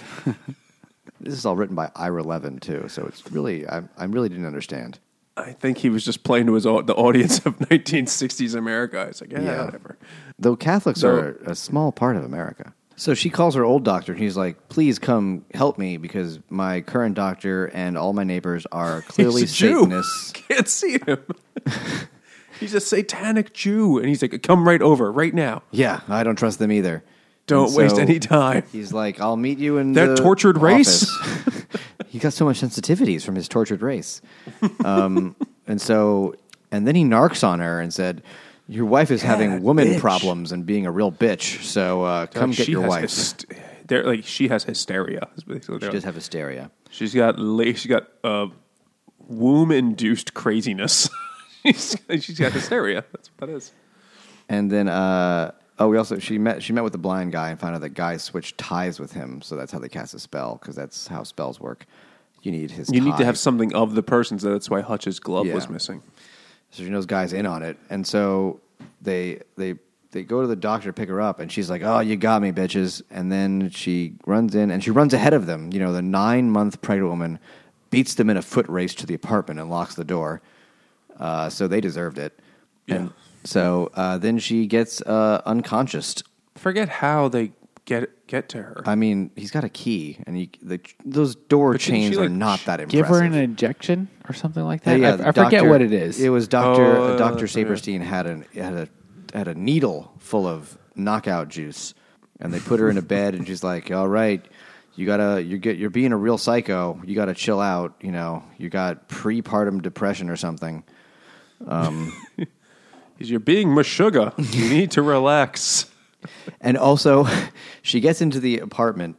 This is all written by Ira Levin too, so it's really I, I really didn't understand. I think he was just playing to his the audience of 1960s America. It's like, yeah, Yeah. whatever. Though Catholics So- are a small part of America. So she calls her old doctor and he's like, "Please come help me because my current doctor and all my neighbors are clearly he's a Jew. Satanists." Can't see him. he's a satanic Jew, and he's like, "Come right over, right now. Yeah, I don't trust them either. Don't And waste any time." He's like, "I'll meet you in That the tortured race? office." He got so much sensitivities from his tortured race, um, and so and then he narcs on her and said. Your wife is having woman bitch. problems and being a real bitch. So uh, come Like, get your wife. hyst- they're like she has hysteria. She does like, have hysteria. She's got la- she's got uh, womb induced craziness. she's, she's got hysteria. That's what that is. And then, uh, oh, we also she met she met with the blind guy and found out that guy switched ties with him, so that's how they cast a spell because that's how spells work. You need his. You need to tie. have something of the person, so that's why Hutch's glove was missing. So she knows guys in on it, and so they they they go to the doctor to pick her up, and she's like, "Oh, you got me, bitches!" And then she runs in, and she runs ahead of them. You know, the nine month pregnant woman beats them in a foot race to the apartment and locks the door. Uh, so they deserved it. And so uh, then she gets uh, unconscious. Forget how they get get to her. I mean, he's got a key, and he, the, those door But didn't chains she, are like, not that impressive. Give her an injection or something like that. I, the I forget doctor- what it is. It was Doctor Oh, Doctor yeah. Sapirstein had an had a had a needle full of knockout juice, and they put her in a bed, and she's like, "All right, you gotta you get you're being a real psycho. You gotta chill out. You know, you got prepartum depression or something." You're being Meshuggah. You need to relax. And also, she gets into the apartment,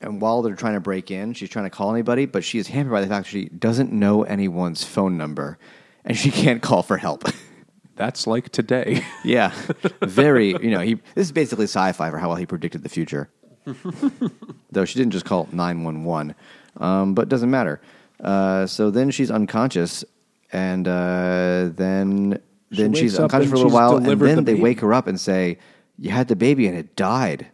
and while they're trying to break in, she's trying to call anybody, but she is hampered by the fact that she doesn't know anyone's phone number, and she can't call for help. That's like today. yeah, very. You know, he. This is basically sci-fi for how well he predicted the future. Though she didn't just call nine one one, but doesn't matter. Uh, so then she's unconscious, and uh, then She then she's unconscious for a little while, and then the they wake her up and say, "You had the baby and it died."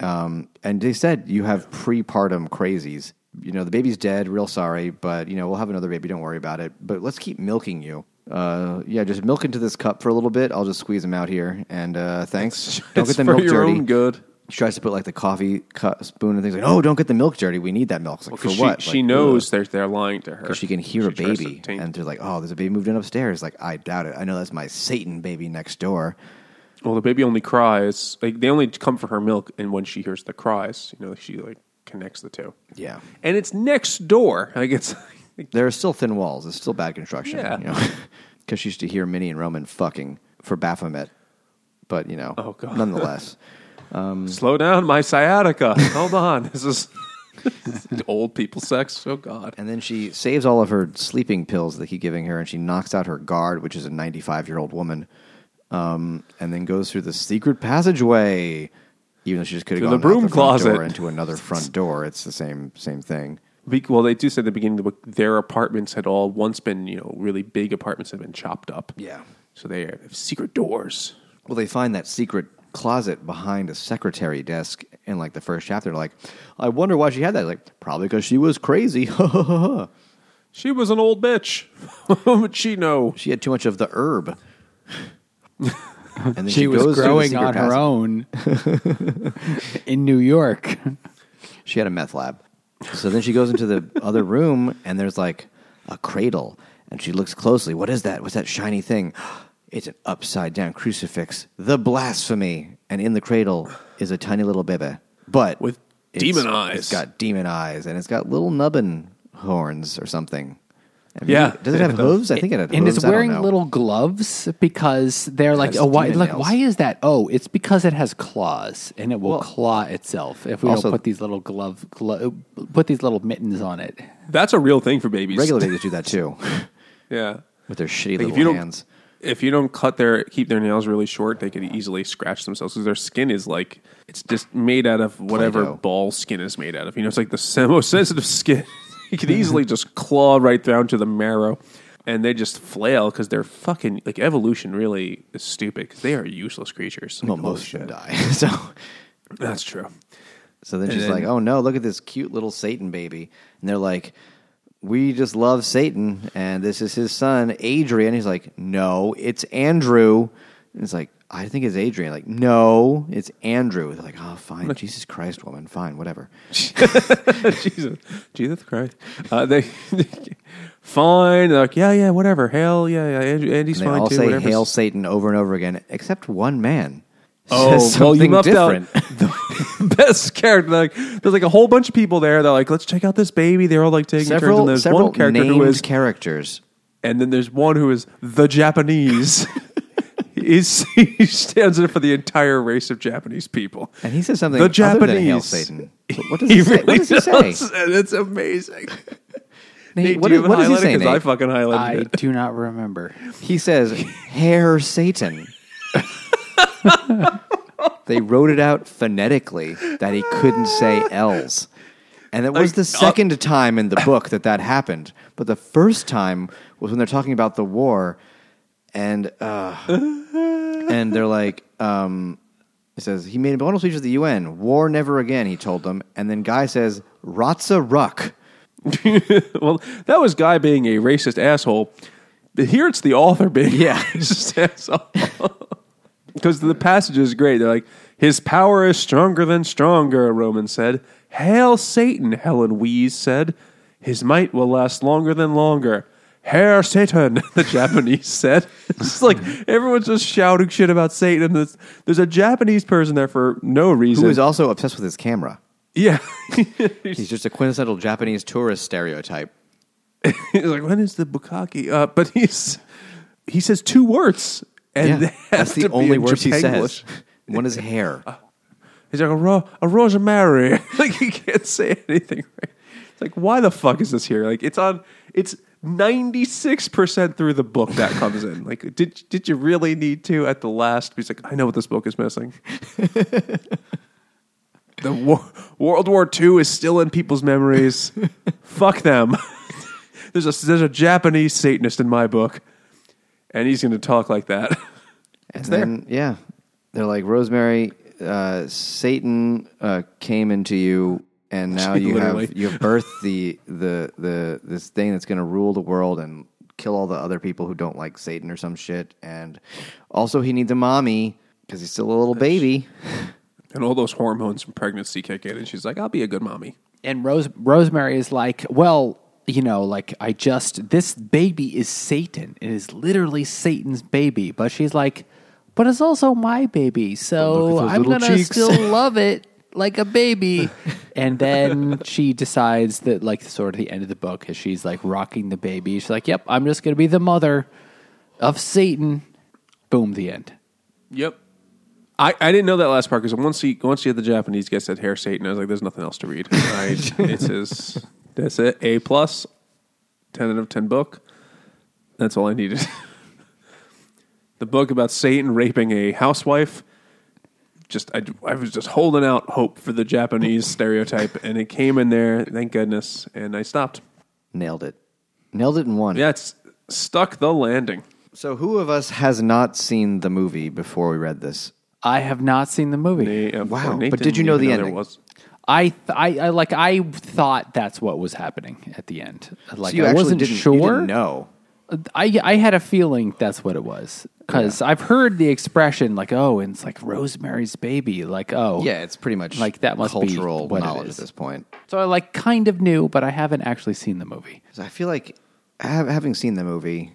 Um, and they said you have prepartum crazies. You know the baby's dead. Real sorry, but you know we'll have another baby. Don't worry about it. But let's keep milking you. Uh, yeah, just milk into this cup for a little bit. I'll just squeeze them out here. And uh, thanks. Don't It's get the for milk your dirty. good. She tries to put like the coffee cu- spoon and things like, "Oh, don't get the milk dirty. We need that milk." It's like, for Because she, what? she Like, knows they're, they're lying to her. Because she can hear a She tries to baby, taint- and they're like, "Oh, there's a baby moved in upstairs." Like, I doubt it. I know that's my Satan baby next door. well, the baby only cries. Like they only come for her milk, and when she hears the cries, you know, she like connects the two. Yeah, And it's next door. Like it's there are still thin walls. It's still bad construction. Yeah. you know, because she used to hear Minnie and Roman fucking for Baphomet, but you know, Oh, God. nonetheless, slow down, my sciatica. Hold on, this is old people sex. Oh God. and then she saves all of her sleeping pills that keep giving her, and she knocks out her guard, which is a ninety-five-year-old woman, um, and then goes through the secret passageway. Even though she just could have gone the broom front closet. into another front door, it's the same same thing. Well, they do say at the beginning of the book their apartments had all once been, you know, really big apartments had been chopped up. Yeah. So they have secret doors. Well, they find that secret closet behind a secretary desk in like the first chapter. They're like, I wonder why she had that. Like, probably because she was crazy. She was an old bitch. What she know? she had too much of the herb. and then she, was goes through the growing on her own in New York. She had a meth lab. So then she goes into the other room and there's like a cradle. And she looks closely. What is that? What's that shiny thing? It's an upside down crucifix. The blasphemy. And in the cradle is a tiny little baby. But With demon eyes. It's got demon eyes and it's got little nubbin horns or something. And Yeah. Does it have hooves? I think it had and hooves. it's wearing little gloves because they're like, oh, why? demon Like, why is that? Oh, it's because it has claws and it will Well, claw itself if we also- don't put these little glove, glo- put these little mittens on it. That's a real thing for babies. Regular babies do that too Yeah. with their shitty Like, if little you don't- hands. If you don't cut their keep their nails really short, they could easily scratch themselves because their skin is like it's just made out of whatever Play-Doh. ball skin is made out of. You know, it's like the se- most sensitive skin. you could easily just claw right down to the marrow, and they just flail because they're fucking like evolution. Really is stupid because they are useless creatures. Well, Like, most should die. so That's true. So then And she's then- like, "Oh no, look at this cute little Satan baby," and they're like, "We just love Satan, and this is his son, Adrian." He's like, "No, it's Andrew." And it's like, "I think it's Adrian." Like, "No, it's Andrew." They're like, "Oh, fine, Jesus Christ, woman, fine, whatever." Jesus, Jesus Christ. Uh, they fine. They're like, yeah, yeah, whatever. Hail, yeah, yeah. Andy, Andy's And they fine all too. say whatever. "Hail Satan" over and over again, except one man. Oh, well, you something left different. out best character. Like, there's like a whole bunch of people there. They're like, let's check out this baby. They're all like taking turns, several and there's several one character named who is, characters. and then there's one who is the Japanese. He's, he stands in for the entire race of Japanese people. And he says something The other than "Hail Japanese. Satan." What does he, say? what does he say? does, and it's amazing. Nate, Nate, what do you is- have what does he highlighted? say, 'Cause I Nate? fucking highlighted I it. do not remember. He says, Hair Satan. they wrote it out phonetically that he couldn't say L's. And it was the uh, second time in the book that that happened. But the first time was when they're talking about the war. And, uh, and they're like, um, he says, he made a wonderful speech at the UN. War never again, he told them. And then Guy says, Ratza Ruck. well, that was Guy being a racist asshole. But here it's the author being Yeah. a racist asshole. Because the passage is great. They're like, His power is stronger than stronger, Roman said. Hail Satan, Helen Wees said. His might will last longer than longer. Hail Satan, the Japanese said. It's like everyone's just shouting shit about Satan. And there's, there's a Japanese person there for no reason. Who is also obsessed with his camera. yeah. He's just a quintessential Japanese tourist stereotype. he's like, when is the bukkake? Uh, but he's he says two words, and Yeah, that's the only word he says. One is hair. He's like a, ro- a rosemary. like he can't say anything right. It's like why the fuck is this here? Like it's on. It's ninety six percent through the book that comes in. Like did did you really need to at the last? He's like I know what this book is missing. the war- World War II is still in people's memories. fuck them. there's a there's a Japanese Satanist in my book, and he's going to talk like that. And there. then, yeah, they're like, Rosemary, uh, Satan uh, came into you, and now you Literally. have you have birthed the the the this thing that's going to rule the world and kill all the other people who don't like Satan or some shit. And also, he needs a mommy because he's still a little baby. and all those hormones from pregnancy kick in, and she's like, "I'll be a good mommy." And Rose Rosemary is like, well, you know, like I just this baby is Satan. It is literally Satan's baby. But she's like, but it's also my baby, so Look at those I'm gonna cheeks. still love it like a baby. and then she decides that, like, sort of the end of the book, as she's like rocking the baby, she's like, "Yep, I'm just gonna be the mother of Satan." Boom, the end. Yep. I, I didn't know that last part because once he once you had the Japanese guy said hair Satan, I was like, "There's nothing else to read." I, it's his that's it. A plus, ten out of ten book. That's all I needed. the book about Satan raping a housewife. Just I, I was just holding out hope for the Japanese stereotype, and it came in there. Thank goodness, and I stopped. Nailed it. Nailed it in one. Yeah, it's stuck the landing. So, who of us has not seen the movie before we read this? I have not seen the movie. Nate- uh, Wow, Nate but didn't you know the there ending? was. I, th- I, I like I thought that's what was happening at the end. Like So you I actually wasn't didn't, sure. You didn't know. Uh, I I had a feeling that's what it was because I've heard the expression like oh and it's like Rosemary's Baby like oh Yeah, it's pretty much Like, that must be cultural it knowledge at this point. so I like kind of knew but I haven't actually seen the movie. I feel like having seen the movie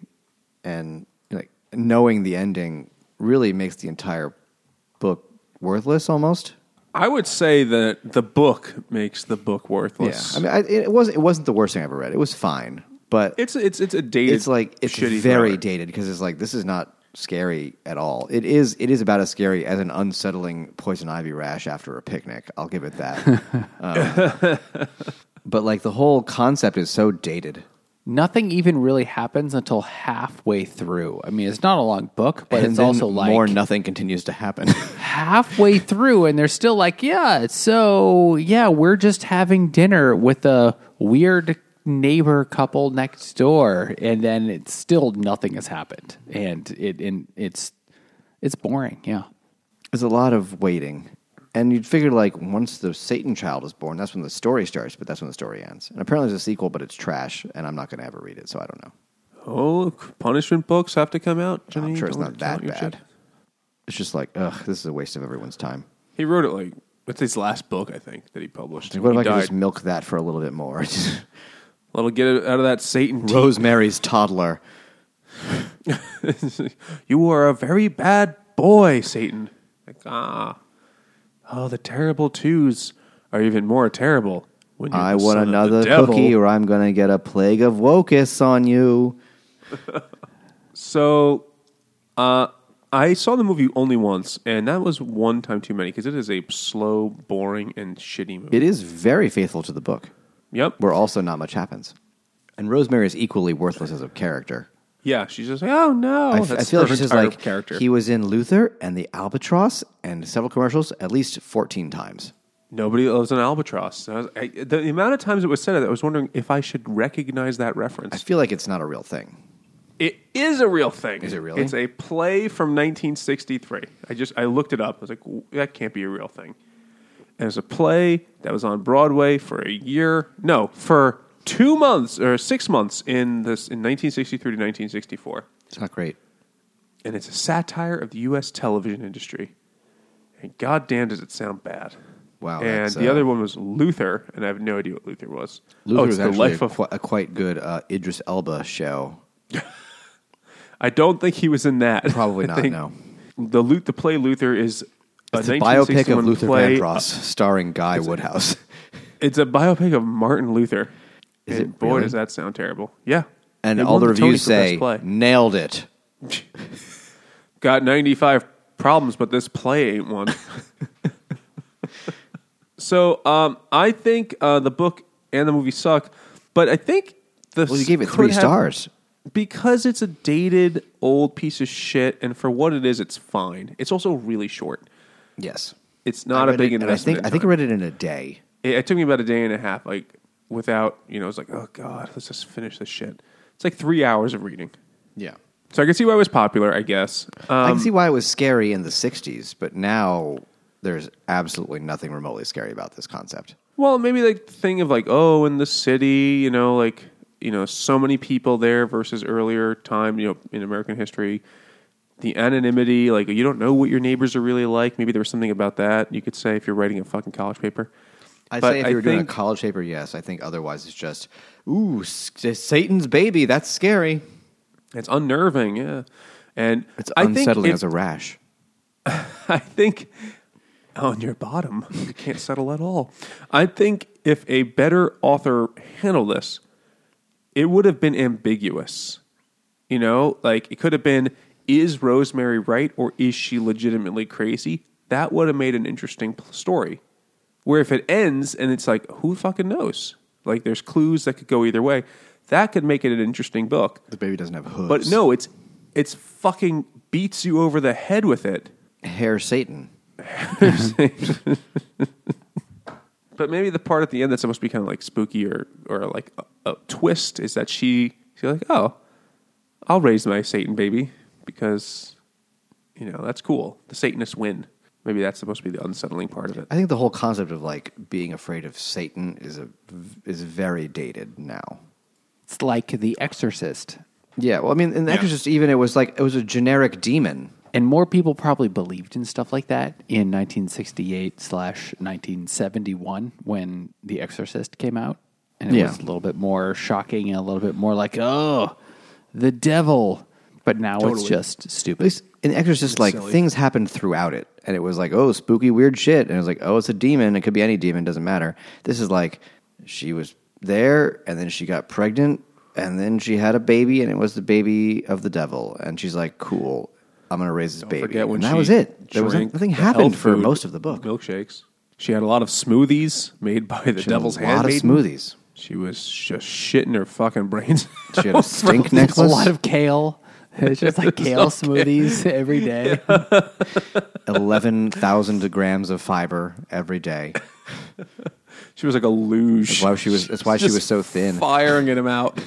and like knowing the ending really makes the entire book worthless almost. I would say that the book makes the book worthless. I mean, I, it was it wasn't the worst thing I ever read. It was fine, but it's it's it's a dated. it's like it's very dated because it's like this is not scary at all. It is it is about as scary as an unsettling poison ivy rash after a picnic. I'll give it that. Um, but like the whole concept is so dated. Nothing even really happens until halfway through. I mean, it's not a long book, but and it's also like more nothing continues to happen. halfway through and they're still like, yeah, so yeah, we're just having dinner with a weird neighbor couple next door and then it's still nothing has happened and it and it's it's boring, yeah. There's a lot of waiting. And you'd figure like once the Satan child is born, that's when the story starts, but that's when the story ends. And apparently there's a sequel, but it's trash, and I'm not going to ever read it, so I don't know. Oh, punishment books have to come out. I'm sure it's Don't not that your bad. shit. It's just like, ugh, this is a waste of everyone's time. He wrote it like it's his last book, I think, that he published. What if he I could died. just milk that for a little bit more? Him get it out of that Satan. Rosemary's toddler. you are a very bad boy, Satan. Like ah, oh, the terrible twos are even more terrible. When you're I the want son of the another devil. cookie, or I'm going to get a plague of wokus on you. So, uh, I saw the movie only once, and that was one time too many because it is a slow, boring, and shitty movie. It is very faithful to the book, Yep. where also not much happens. And Rosemary is equally worthless as a character. Yeah, she's just like, oh no. I, f- I feel like she's just entire like character. he was in Luther and the Albatross and several commercials at least 14 times. Nobody loves an albatross. I was, I, the, amount of times it was said, I was wondering if I should recognize that reference. I feel like it's not a real thing. It is a real thing. Is it really? It's a play from 1963. I just I looked it up. I was like, that can't be a real thing. And it was a play that was on Broadway for a year. No, for two months or six months in this in 1963 to 1964. It's not great. and it's a satire of the U.S. television industry. And goddamn, does it sound bad. Wow, And that's, the uh, other one was Luther, and I have no idea what Luther was. Luther oh, it's was the actually life a, of. qui- a quite good uh, Idris Elba show. I don't think he was in that. Probably I not. think No, The Lut, the play Luther is a it's a biopic of 1961 Luther play. Vandross, starring Guy Woodhouse. It's a biopic of Martin Luther. Is And it boy, really? does that sound terrible. Yeah. And all the reviews say, nailed it. got 95 problems, but this play ain't one. so um, I think uh, the book and the movie suck, but I think the Well, you gave it three have- stars. because it's a dated old piece of shit, and for what it is, it's fine. It's also really short. Yes. It's not a big it, and I think in I think I read it in a day. It, it took me about a day and a half, like without you know, it's like oh god, let's just finish this shit. It's like three hours of reading. Yeah. So I can see why it was popular, I guess. I Um, can see why it was scary in the '60s, but now there's absolutely nothing remotely scary about this concept. Well, maybe like the thing of like, oh, in the city, you know, like you know, so many people there versus earlier time, you know, in American history. The anonymity, like you don't know what your neighbors are really like. Maybe there was something about that you could say if you're writing a fucking college paper. But say if I you were doing a think- college paper, yes. I think otherwise it's just, ooh, s- Satan's baby. That's scary. It's unnerving, yeah. And It's I think unsettling it- as a rash. I think on your bottom, you can't settle at all. I think if a better author handled this, it would have been ambiguous. You know, like it could have been is Rosemary right or is she legitimately crazy? That would have made an interesting p- story. Where if it ends and it's like, who fucking knows? Like there's clues that could go either way. That could make it an interesting book. The baby doesn't have hooves. But no, it's it's fucking beats you over the head with it. hair Satan. But maybe the part at the end that's supposed to be kind of like spooky or or like a, a twist is that she she's like, oh, I'll raise my Satan baby because you know that's cool. The Satanists win. Maybe that's supposed to be the unsettling part of it. I think the whole concept of like being afraid of Satan is a is very dated now. It's like The Exorcist. Yeah, well, I mean, in The Yeah. Exorcist, even it was like it was a generic demon. And more people probably believed in stuff like that in 1968 slash 1971 when The Exorcist came out. And it Yeah. was a little bit more shocking and a little bit more like, oh, the devil. But now it's Totally. just At stupid. least in The Exorcist, like silly. things happened throughout it, and it was like, oh, spooky, weird shit, and it was like, oh, it's a demon. It could be any demon, doesn't matter. This is like she was there, and then she got pregnant, and then she had a baby, and it was the baby of the devil, and she's like, cool, I'm gonna raise this Don't baby. when and that was it. There was drank nothing the happened for food most of the book. Milkshakes. She had a lot of smoothies made by the She had Devil's a lot of smoothies. She was just shitting her fucking brains. She had a stink It's a lot of kale. It's just like kale smoothies every day. eleven thousand grams of fiber every day. She was like a luge. That's why she was. That's why she was so thin. Firing him out.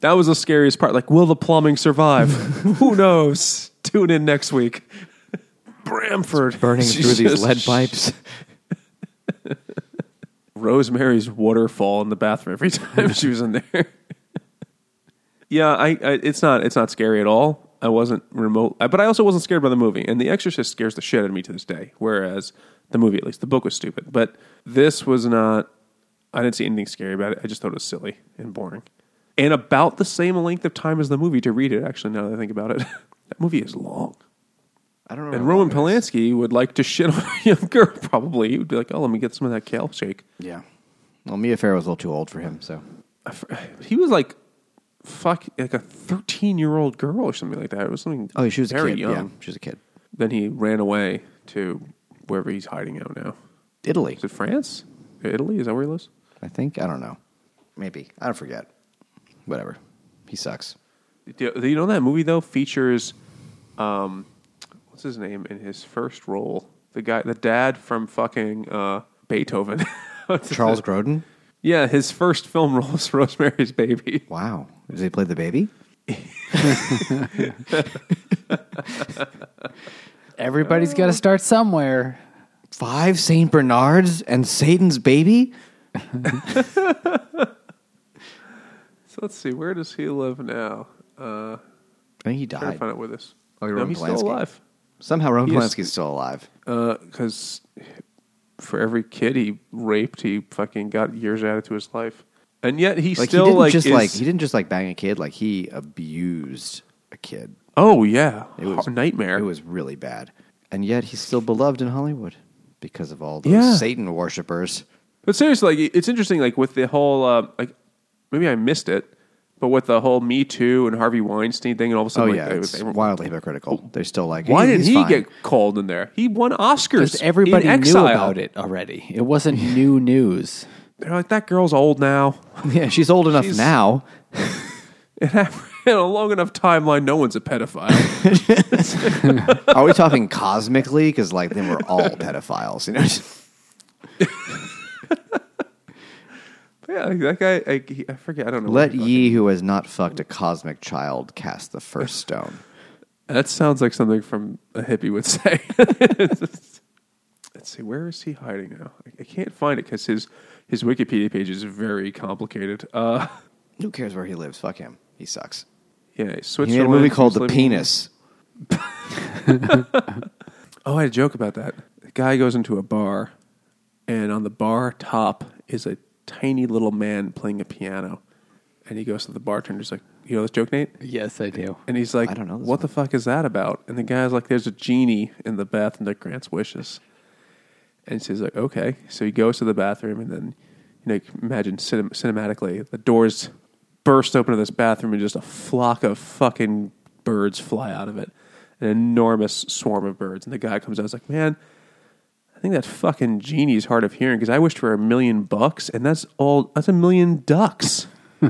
that was the scariest part. Like, will the plumbing survive? Who knows? Tune in next week. Bramford Burning She's through these just lead pipes. Rosemary's waterfall in the bathroom every time she was in there. Yeah, I, I it's not it's not scary at all. I wasn't remote, but I also wasn't scared by the movie. And The Exorcist scares the shit out of me to this day. Whereas the movie, at least, the book was stupid. But this was not. I didn't see anything scary about it. I just thought it was silly and boring, and about the same length of time as the movie to read it. Actually, now that I think about it, that movie is long. I don't know. And Roman long it is. Polanski would like to shit on a young girl. Probably he would be like, "Oh, let me get some of that kale shake." Yeah. Well, Mia Farrow was a little too old for him, so he was like fuck like a 13 year old girl or something like that it was something oh, she was very a kid. young Yeah, she was a kid. then he ran away to wherever he's hiding out now Italy, is it france italy is that where he lives I think. I don't know. Maybe I don't forget. Whatever. He sucks. do, you know that movie though features um what's his name in his first role the guy the dad from fucking uh beethoven Charles? Grodin. Yeah his first film role was rosemary's baby Wow. Does he play the baby? Everybody's got to start somewhere. Five Saint Bernards and Satan's baby. so let's see where does he live now uh I think he trying to died. find out where this Oh, he no, Roman he's Polanski? still alive Somehow Roman He is- Polanski's still alive. because for every kid he raped, he fucking got years added to his life, and yet he Like still he didn't like just is- like he didn't just like bang a kid. Like he abused a kid. Oh yeah, It was a nightmare. It was really bad, and yet he's still beloved in Hollywood because of all those Yeah. Satan worshippers. But seriously, like it's interesting, like with the whole uh, like maybe I missed it, but with the whole Me Too and Harvey Weinstein thing, and all of a Oh sudden, like, yeah, it it's wildly hypocritical. Oh. They're still like, why didn't he fine." get called in there? He won Oscars. Everybody knew exile. about it already. It wasn't new news. They're like that girl's old now. Yeah, she's old enough She's- now. in a long enough timeline, no one's a pedophile. Are we talking cosmically? Because like then we're all pedophiles, you know. Yeah, like, that guy. I, he- I forget. I don't know. Let ye who has not fucked a cosmic child cast the first stone. That sounds like something from a hippie would say. Let's see. Where is he hiding now? I, I can't find it because his his Wikipedia page is very complicated. Uh, Who cares where he lives? Fuck him. He sucks. yeah, He made Switzerland. a movie called The Penis. Oh, I had a joke about that. The guy goes into a bar, and on the bar top is a tiny little man playing a piano. And he goes to the bartender. He's like, "You know this joke, Nate?" Yes, I do. And he's like, I don't know this What the fuck is that about?" And the guy's like, "There's a genie in the bathroom that grants wishes." And he's like, "Okay." So he goes to the bathroom, and then you know, imagine cinem- cinematically, the doors burst open to this bathroom, and just a flock of fucking birds fly out of it, an enormous swarm of birds. And the guy comes out, he's like, "Man." I think that fucking genie's hard of hearing because I wished for a million bucks, and that's all. That's a million ducks.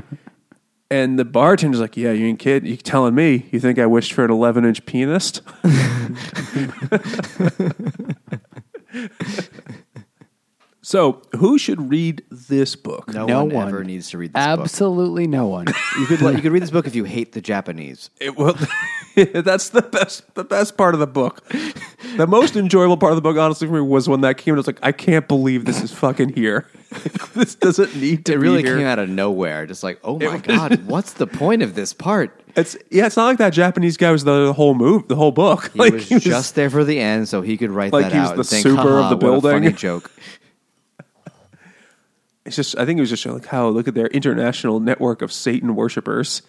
and the bartender's like, "Yeah, you ain't kidding. You telling me you think I wished for an 11 inch pianist?" so, who should read this book? No, No one, one. ever needs to read this book. Absolutely no one. You could you could read this book if you hate the Japanese. It will. that's the best. The best part of the book. The most enjoyable part of the book, honestly, for me, was when that came. and I was like, I can't believe this is fucking here. this doesn't need to It really came out of nowhere. Just like, oh my god, what's the point of this part? It's yeah. It's not like that Japanese guy was the whole move, the whole book. He like was just there for the end, so he could write Like that he was out the think, super of the building." funny joke. It's just. I think it was just showing like how look at their international network of Satan worshippers.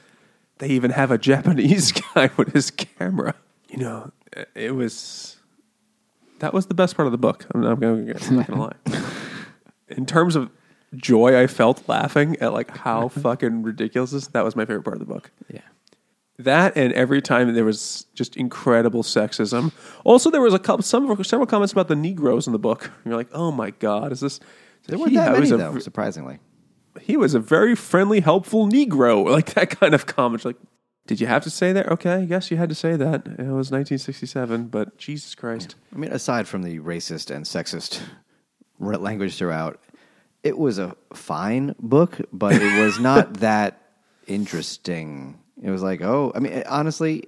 They even have a Japanese guy with his camera. You know, it was. That was the best part of the book. I'm, I'm, I'm not gonna lie. In terms of joy, I felt laughing at like how fucking ridiculous this. That was my favorite part of the book. yeah. That and every time there was just incredible sexism. Also, there was a couple, some several comments about the Negroes in the book. You're like, oh my god, is this? There weren't that many a- though, surprisingly. He was a very friendly, helpful Negro. Like that kind of comment. Like, did you have to say that? Okay, yes, you had to say that. It was 1967, but Jesus Christ. I mean, aside from the racist and sexist language throughout, it was a fine book, but it was not that interesting. It was like, oh, I mean, honestly,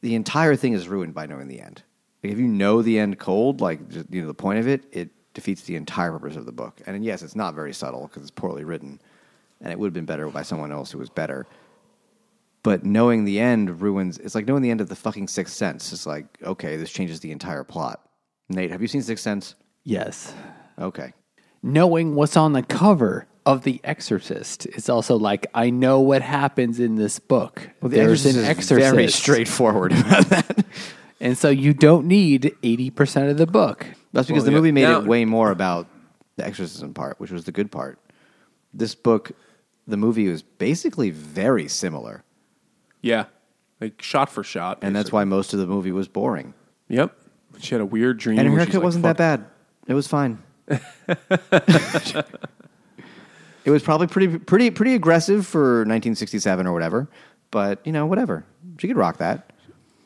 the entire thing is ruined by knowing the end. Like, if you know the end cold, like you know the point of it, it defeats the entire purpose of the book. And yes, it's not very subtle because it's poorly written, and it would have been better by someone else who was better. But knowing the end ruins. It's like knowing the end of the fucking Sixth Sense. It's like, okay, this changes the entire plot. Nate, have you seen Sixth Sense? Yes. Okay. Knowing what's on the cover of The Exorcist is also like I know what happens in this book. Well, the There's Exorcist an is exorcist, very straightforward about that. and so you don't need eighty percent of the book. That's because Well, the yeah. movie made Now- it way more about the exorcism part, which was the good part. This book, the movie was basically very similar, Yeah, like shot for shot, and that's why most of the movie was boring. Yep. She had a weird dream. And her haircut like, wasn't "Fuck." that bad. It was fine. it was probably pretty, pretty, pretty aggressive for 1967 or whatever. But you know, whatever. She could rock that.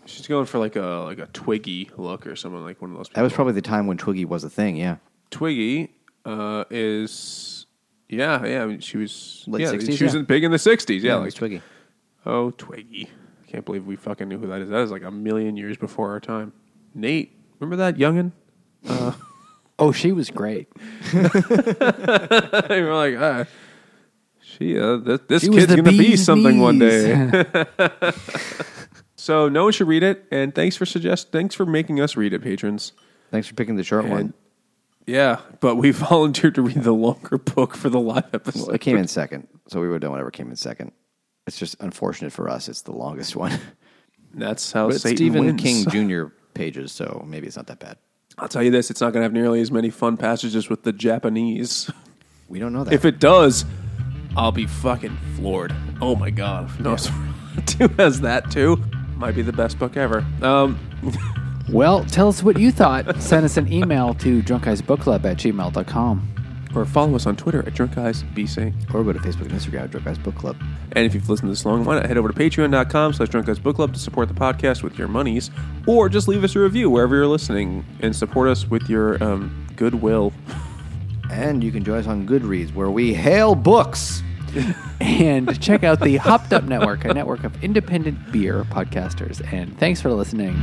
She's going for like a like a Twiggy look or something like one of those. That was probably the time when Twiggy was a thing. Yeah. Twiggy uh, is yeah yeah. I mean, she was Late yeah 60s, she was yeah. big in the '60s. Yeah, it like Twiggy. oh Twiggy. I can't believe we fucking knew who that is. That is like a million years before our time. Nate, remember that youngin? Oh, she was great. You're like, ah, she, uh, this, this She kid's gonna be bee's something one day. So no one should read it, and thanks for suggest. Thanks for making us read it, patrons. Thanks for picking the short one. Yeah, but we volunteered to read the longer book for the live episode. Well, it came in second, so we would have done whatever came in second. It's just unfortunate for us. It's the longest one. That's how But it's Satan Stephen wins. King Jr. pages, so maybe it's not that bad. I'll tell you this: it's not going to have nearly as many fun passages with the Japanese. We don't know that. If it does, I'll be fucking floored. Oh my god! No, two has that too. Might be the best book ever. Um, Well, tell us what you thought. Send us an email to drunkguysbookclub at gmail.com. or follow us on Twitter at Drunk Guys BC. or go to Facebook and Instagram at Drunk Guys Book Club. And if you've listened to this long, why not head over to patreon.com slash drunk guys book club to support the podcast with your monies, or just leave us a review wherever you're listening and support us with your um, goodwill. And you can join us on Goodreads, where we hail books. And check out the Hopped Up Network, a network of independent beer podcasters. And thanks for listening.